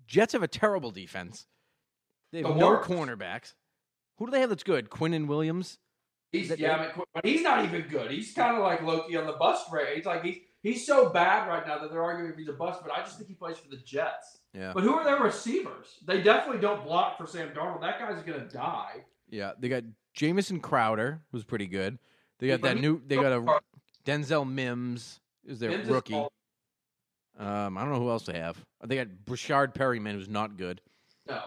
Jets have a terrible defense. They have The no worst. cornerbacks. Who do they have that's good? Quinnen Williams. He's yeah, I mean, but he's not even good. He's kind of like Loki on the bus rate. He's like he's he's so bad right now that they're arguing if he's a bust. But I just think he plays for the Jets. Yeah. But who are their receivers? They definitely don't block for Sam Darnold. That guy's gonna die. Yeah, they got Jamison Crowder, who's pretty good. They got that new. They got a Denzel Mims is their Mims rookie. all- Um, I don't know who else they have. They got Breshad Perriman, who's not good. No.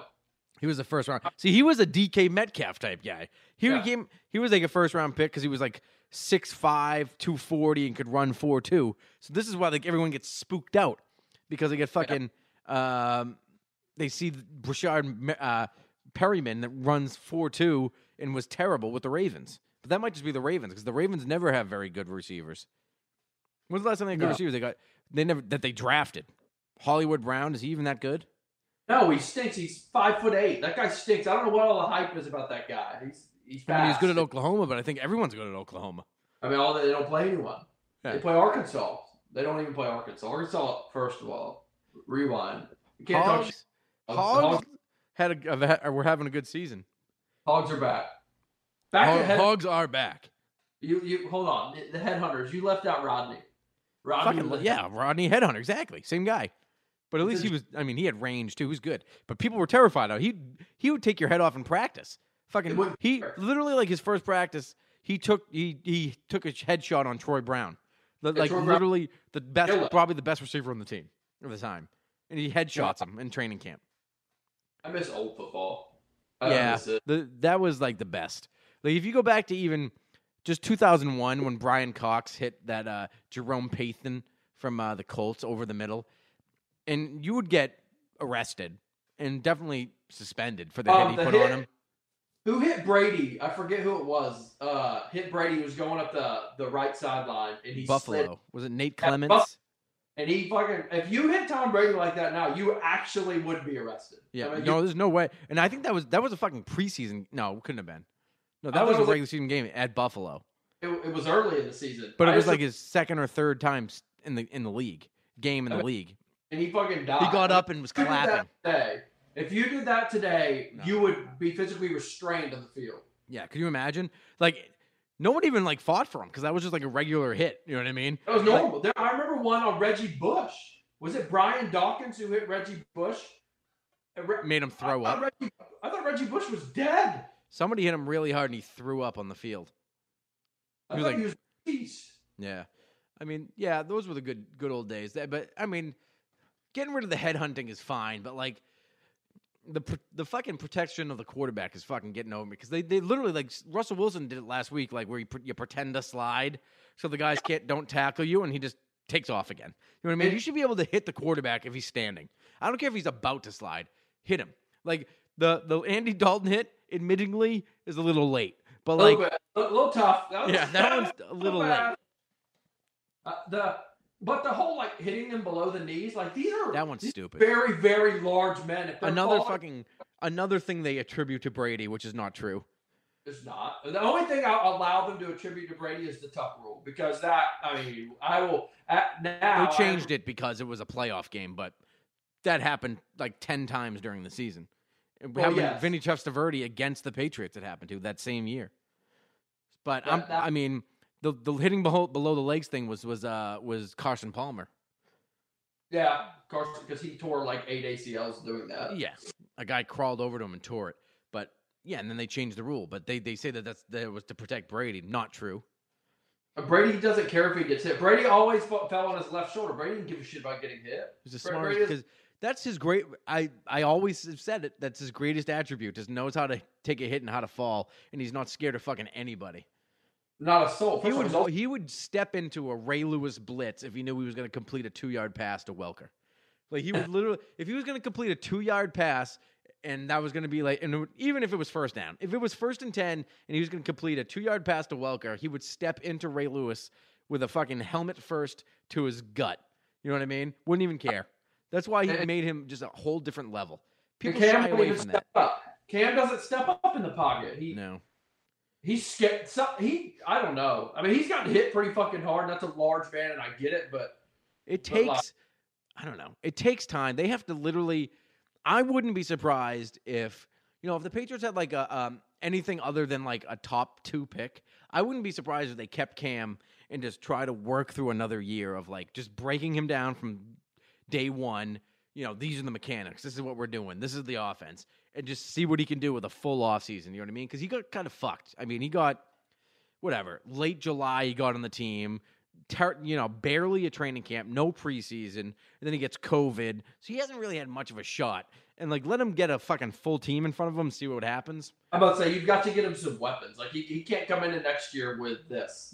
He was the first round. See, he was a DK Metcalf type guy. He Yeah. became he was like a first round pick because he was like 6'5", 240 and could run four two. So this is why like everyone gets spooked out because they get fucking um, they see Breshad uh, Perriman that runs four two and was terrible with the Ravens. But that might just be the Ravens because the Ravens never have very good receivers. When's the last time they had good No. receivers? They got they never that they drafted. Hollywood Brown is he even that good? No, he stinks. He's five foot eight. That guy stinks. I don't know what all the hype is about that guy. He's he's I mean, he's good at Oklahoma, but I think everyone's good at Oklahoma. I mean, all they, don't play anyone. Yeah. They play Arkansas. They don't even play Arkansas. Arkansas, first of all, rewind. You can't talk shit. Hogs, Hogs, Hogs had a, had- we're having a good season. Hogs are back. Back Hog- head, Hogs are back. you you hold on. The headhunters. You left out Rodney. Rodney Fucking yeah, Rodney Headhunter, exactly, same guy. But at least he was. I mean, he had range too. He was good. But people were terrified of. He he would take your head off in practice. Fucking he literally like his first practice. He took he he took a headshot on Troy Brown. Yeah, like Troy Brown- literally the best, Killer. probably the best receiver on the team at the time, and he headshots him in training camp. I miss old football. I yeah, miss it. the, that was like the best. Like if you go back to even just 2001 when Brian Cox hit that uh, Jerome Pathon from uh, the Colts over the middle, and you would get arrested and definitely suspended for the Um, hit he the put hit- on him. Who hit Brady? I forget who it was. Uh, hit Brady. Was going up the the right sideline, and he Buffalo slid. was it Nate Clements? Buff- And he fucking. If you hit Tom Brady like that now, you actually would be arrested. yeah, I mean, no, you- there's no way. And I think that was that was a fucking preseason. No, it couldn't have been. No, that thought was a was like- regular season game at Buffalo. it, it was early in the season, But it was like his second or third time in the in the league game in I the mean, league. and he fucking died. He got up and was you that clapping. If you did that today, No. you would be physically restrained on the field. Yeah, could you imagine? Like, no one even like fought for him because that was just like a regular hit. You know what I mean? That was normal. There, I remember one on Reggie Bush. Was it Brian Dawkins who hit Reggie Bush? Uh, Re- Made him throw thought up. Reggie, I thought Reggie Bush was dead. Somebody hit him really hard and he threw up on the field. I He was like- he was deceased. Yeah, I mean, yeah, those were the good good old days. But I mean, getting rid of the headhunting is fine, but like. The, the fucking protection of the quarterback is fucking getting over me because they, they literally like Russell Wilson did it last week like where you, you pretend to slide so the guys can't don't tackle you and he just takes off again. You know what I mean? You should be able to hit the quarterback if he's standing. I don't care if he's about to slide. Hit him. Like the the Andy Dalton hit, admittingly, is a little late, but A like little, bit, a little tough. That was- yeah, that one's a little bad. late. Uh, the but the whole like hitting them below the knees, like these are That one's stupid. Very very large men. Another fucking another thing they attribute to Brady, which is not true. It's not. The only thing I'll allow them to attribute to Brady is the tough rule because that I mean I will at now They changed it because it was a playoff game, but that happened like ten times during the season. Well, happened yes. Vinny Testaverde against the Patriots. It happened to that same year. But That- I'm, that- I mean, the the hitting below, below the legs thing was was uh was Carson Palmer. Yeah, Carson, because he tore like eight ACLs doing that. Yeah, a guy crawled over to him and tore it. But yeah, and then they changed the rule. But they, they say that that's that it was to protect Brady. Not true. Brady doesn't care if he gets hit. Brady always fell on his left shoulder. Brady didn't give a shit about getting hit. He's the smartest because that's his great. I I always have said it. That's his greatest attribute. Just knows how to take a hit and how to fall, and he's not scared of fucking anybody. Not a soul. He First all, would he's he would step into a Ray Lewis blitz if he knew he was going to complete a two yard pass to Welker. Like he would literally, if he was going to complete a two yard pass, and that was going to be like, and would- even if it was first down, if it was first and ten, and he was going to complete a two yard pass to Welker, he would step into Ray Lewis with a fucking helmet first to his gut. You know what I mean? Wouldn't even care. That's why he made him just a whole different level. People Cam shy away from step that. up. Cam doesn't step up in the pocket. He No. He's scared. So, he I don't know. I mean, he's gotten hit pretty fucking hard. And that's a large man, and I get it. But It But, like- takes, I don't know. It takes time. They have to literally. I wouldn't be surprised if you know if the Patriots had like a um, anything other than like a top two pick. I wouldn't be surprised if they kept Cam and just try to work through another year of like just breaking him down from day one. You know, these are the mechanics. This is what we're doing. This is the offense, and just see what he can do with a full off season. You know what I mean? Because he got kind of fucked. I mean, he got whatever late July. He got on the team ter- you know, barely a training camp, no preseason, and then he gets COVID, so he hasn't really had much of a shot. And like, let him get a fucking full team in front of him, see what happens. I'm about to say you've got to get him some weapons. Like he, he can't come into next year with this.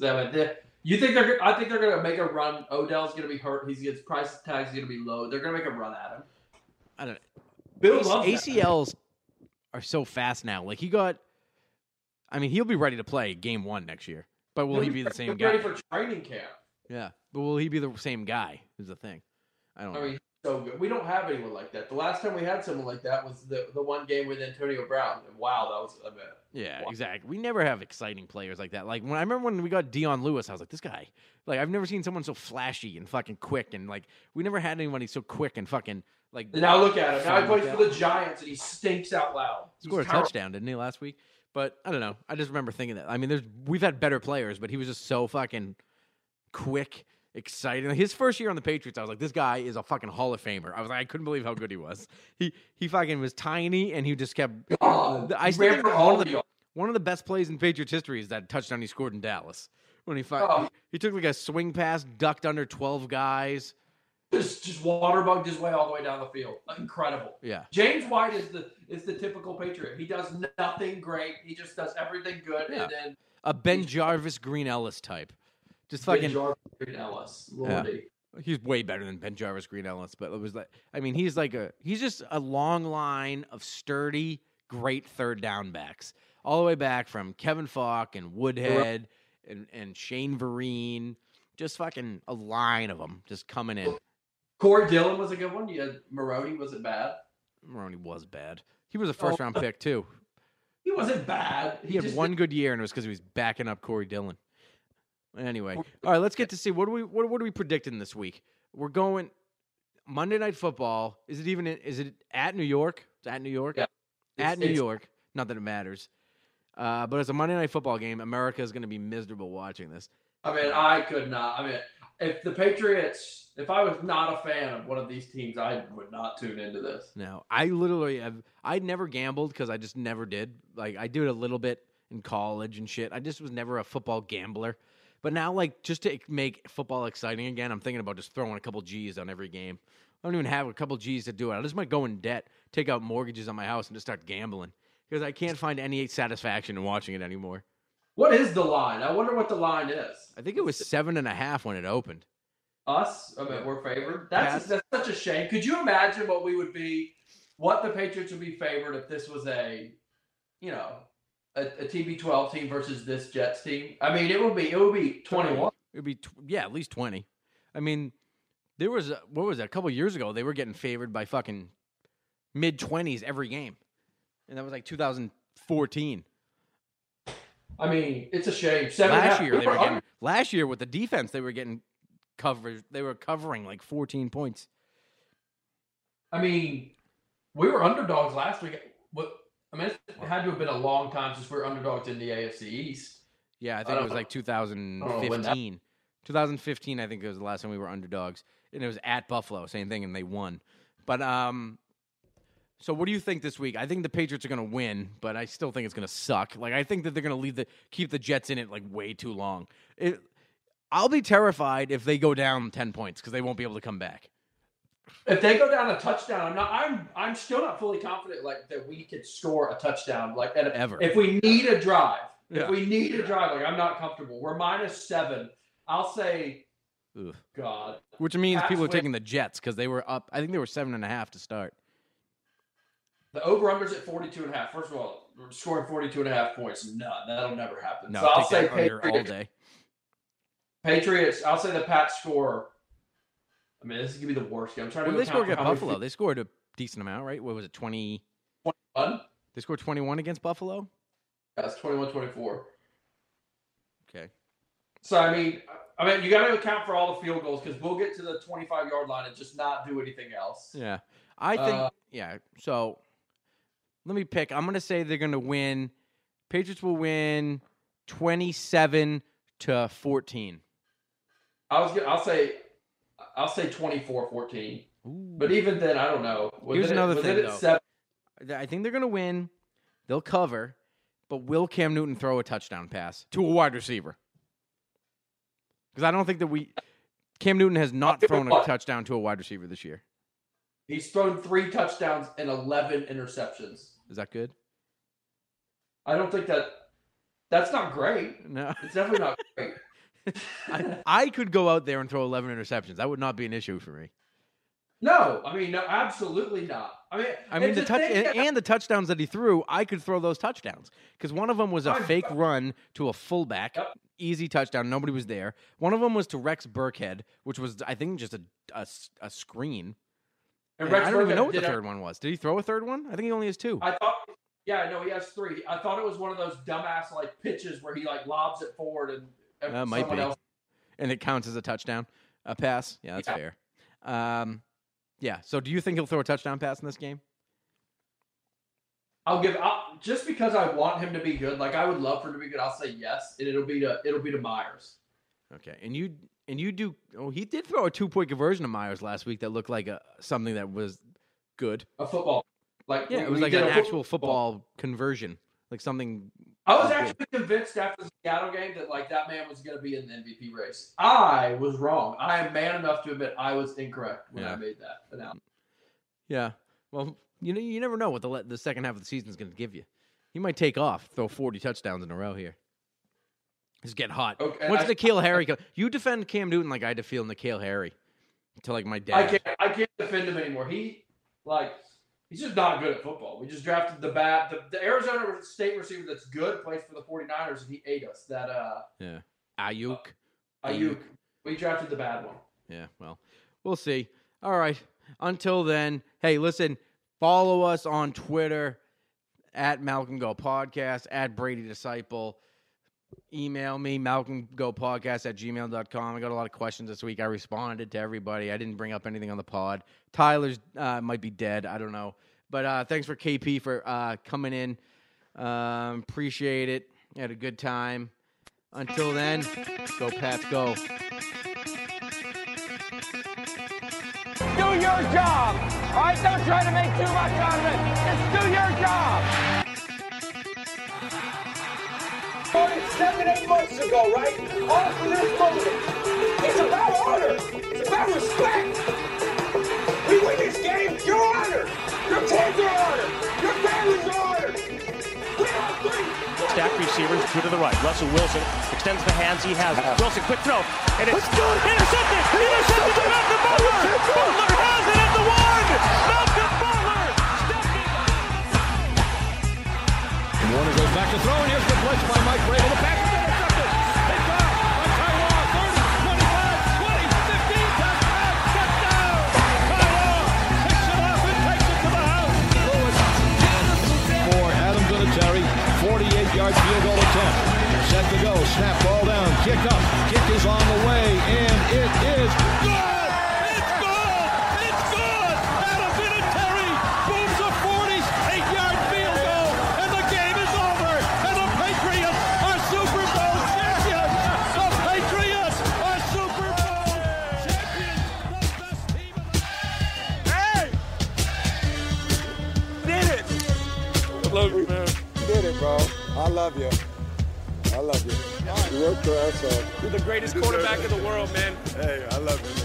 You think they're? I think they're gonna make a run. Odell's gonna be hurt. He's his price tag's gonna be low. They're gonna make a run at him. I don't. Bill loves. ACLs are so fast now. Like he got, I mean, he'll be ready to play game one next year. But will he be the same guy? Ready for training camp. Yeah, but will he be the same guy? Is the thing. I don't know. I mean, so good. We don't have anyone like that. The last time we had someone like that was the the one game with Antonio Brown. And wow, that was a bit. Yeah, Wow. exactly. We never have exciting players like that. Like when I remember when we got Dion Lewis, I was like, this guy. Like I've never seen someone so flashy and fucking quick, and like we never had anybody so quick and fucking like. Now look at him. Now he plays for the Giants and he stinks out loud. Scored a touchdown, didn't he last week? But I don't know. I just remember thinking that. I mean, there's we've had better players, but he was just so fucking quick, exciting. His first year on the Patriots, I was like, this guy is a fucking Hall of Famer. I was like, I couldn't believe how good he was. He he fucking was tiny, and he just kept. God, I still one of the one of the best plays in Patriots history is that touchdown he scored in Dallas when he Oh. he took like a swing pass, ducked under twelve guys. just just waterbugged his way all the way down the field. Incredible. Yeah, James White is the is the typical Patriot. He does nothing great. He just does everything good, Yeah. and then a BenJarvus, Green Ellis type. Just fucking. Jarvus, Green Ellis, Lordy. He's way better than BenJarvus, Green Ellis, but it was like I mean, he's like a he's just a long line of sturdy, great third down backs, all the way back from Kevin Faulk and Woodhead and and Shane Vereen, just fucking a line of them just coming in. Corey Dillon was a good one. You had Maroney wasn't bad. Maroney was bad. He was a oh. first round pick too. He wasn't bad. He, had just one good year, and it was because he was backing up Corey Dillon. Anyway, all right, let's get to see what do we what, what are we predicting this week? We're going Monday Night Football. Is it even? Is it at New York? It's at New York. Yeah. At It's- New it's- York. Not that it matters. Uh, but it's a Monday Night Football game. America is going to be miserable watching this. I mean, I could not. I mean, if the Patriots, if I was not a fan of one of these teams, I would not tune into this. No, I literally have. I never gambled because I just never did. Like I do it a little bit in college and shit. I just was never a football gambler. But now, like, just to make football exciting again, I'm thinking about just throwing a couple G's on every game. I don't even have a couple G's to do it. I just might go in debt, take out mortgages on my house, and just start gambling because I can't find any satisfaction in watching it anymore. What is the line? I wonder what the line is. I think it was seven and a half when it opened. Us? I mean, we're favored. That's that's such a shame. Could you imagine what we would be? What the Patriots would be favored if this was a, you know, a, a TB12 team versus this Jets team? I mean, it would be it would be 21. It would be tw- yeah, at least twenty. I mean, there was a, what was it? A couple years ago, they were getting favored by fucking mid twenties every game, and that was like 2014. I mean, it's a shame. Seven last year they were getting last year with the defense they were getting coverage. They were covering like 14 points. I mean, we were underdogs last week. What? I mean, it had to have been a long time since we were underdogs in the AFC East. Yeah, I I think it was know. like know when that- 2015. 2015, I think it was the last time we were underdogs, and it was at Buffalo, same thing, and they won. But um, so what do you think this week? I think the Patriots are going to win, but I still think it's going to suck. Like I think that they're going to leave the keep the Jets in it like way too long. It, I'll be terrified if they go down ten points because they won't be able to come back. If they go down a touchdown, I'm not. I'm. I'm still not fully confident like that we could score a touchdown. Like and Ever. If we need a drive, Yeah. if we need a drive, like I'm not comfortable. We're minus seven. I'll say, Ugh. God, Which means Pats people are win. taking the Jets because they were up. I think they were seven and a half to start. the over unders at 42 and a half. First of all, scoring 42 and a half points. No, that'll never happen. No, so I'll say that under all Patriots. day. Patriots. I'll say the Pats score. I mean, this is gonna be the worst game. I'm trying What to they score account for against Buffalo? They scored a decent amount, right? What was it? Twenty. field- One? They scored twenty-one against Buffalo. That's 21 24. Okay. So I mean, I mean, you got to account for all the field goals because we'll get to the 25 yard line and just not do anything else. Yeah, I think. Uh, yeah. So let me pick. I'm going to say they're going to win. Patriots will win twenty-seven to fourteen. I was gonna, I'll say, I'll say 24 14. Ooh. But even then, I don't know. Was Here's it- another thing, though. seven? I think they're going to win. They'll cover, but will Cam Newton throw a touchdown pass to a wide receiver? Because I don't think that we. Cam Newton has not thrown a touchdown to a wide receiver this year. He's thrown three touchdowns and 11 interceptions. Is that good? I don't think that. That's not great. No. It's definitely not great. I, I could go out there and throw 11 interceptions. That would not be an issue for me. No, I mean, no, absolutely not. I mean, I mean, the touch and, and the touchdowns that he threw, I could throw those touchdowns because one of them was a I'm- fake run to a fullback, Yep. easy touchdown. Nobody was there. One of them was to Rex Burkhead, which was I think just a a screen. and And Rex I don't even know what the a- third one was. Did he throw a third one? I think he only has two. I thought, yeah, no, he has three. I thought it was one of those dumbass like pitches where he like lobs it forward and, Uh, might be. else. and it counts as a touchdown, a pass. Yeah, that's Yeah. fair. Um, yeah. So, do you think he'll throw a touchdown pass in this game? I'll give I'll, just because I want him to be good. Like I would love for him to be good. I'll say yes, and it'll be to it'll be to Meyers. Okay, and you and you do. Oh, he did throw a two point conversion to Meyers last week that looked like a something that was good. A football, like Yeah, we- it was like an actual football conversion, like something. I was good. actually convinced after the Seattle game that like that man was going to be in the MVP race. I was wrong. I am man enough to admit I was incorrect when Yeah. I made that announcement. Yeah. Well, you know, you never know what the the second half of the season is going to give you. He might take off, throw forty touchdowns in a row here. Just get hot. Okay, Once I- N'Keal Harry, co- you defend Cam Newton like I had to feel N'Keal Harry, to like my dad. I can't I can't defend him anymore. He like he's just not good at football. We just drafted the bat the, the Arizona State receiver that's good plays for the 49ers and he ate us. That uh Yeah. Aiyuk. Aiyuk. We drafted the bad one. Yeah, well, we'll see. All right. Until then, hey, listen, follow us on Twitter at Malcolm Go Podcast, at Brady Disciple. Email me, Malcolm Go Podcast at gmail.com. I got a lot of questions this week. I responded to everybody. I didn't bring up anything on the pod. Tyler's uh, might be dead. I don't know. But uh, thanks for KP for uh, coming in. Um, appreciate it. Had a good time. Until then, go Pats, go. Do your job. All right, don't try to make too much out of it. Just do your job. Seven, eight months ago, right? All for this moment. It's about honor. It's about respect. We win this game, you're honored. Your kids are honored. Your family's are honored. We all three. Stack receivers, two to the right. Russell Wilson extends the hands he has. Wilson, quick throw. And it's intercepted. Intercepted by Malcolm Butler. Butler has it at the one. Malcolm Warner goes back to throw, and here's the blitz by Mike Vrabel. The pass is intercepted. They got it on Ty Law. 30, 25, 20, 15, touchdown. Ty Law picks it up and takes it to the house. Lewis for Adam Vinatieri. 48-yard field goal attempt. Set to go. Snap ball down. Kick up. Kick is on the way, and it is good. I love you, man. did it, bro. I love you. You. You work your ass off. Uh, You're the greatest quarterback in the world, man. Hey, I love you, man.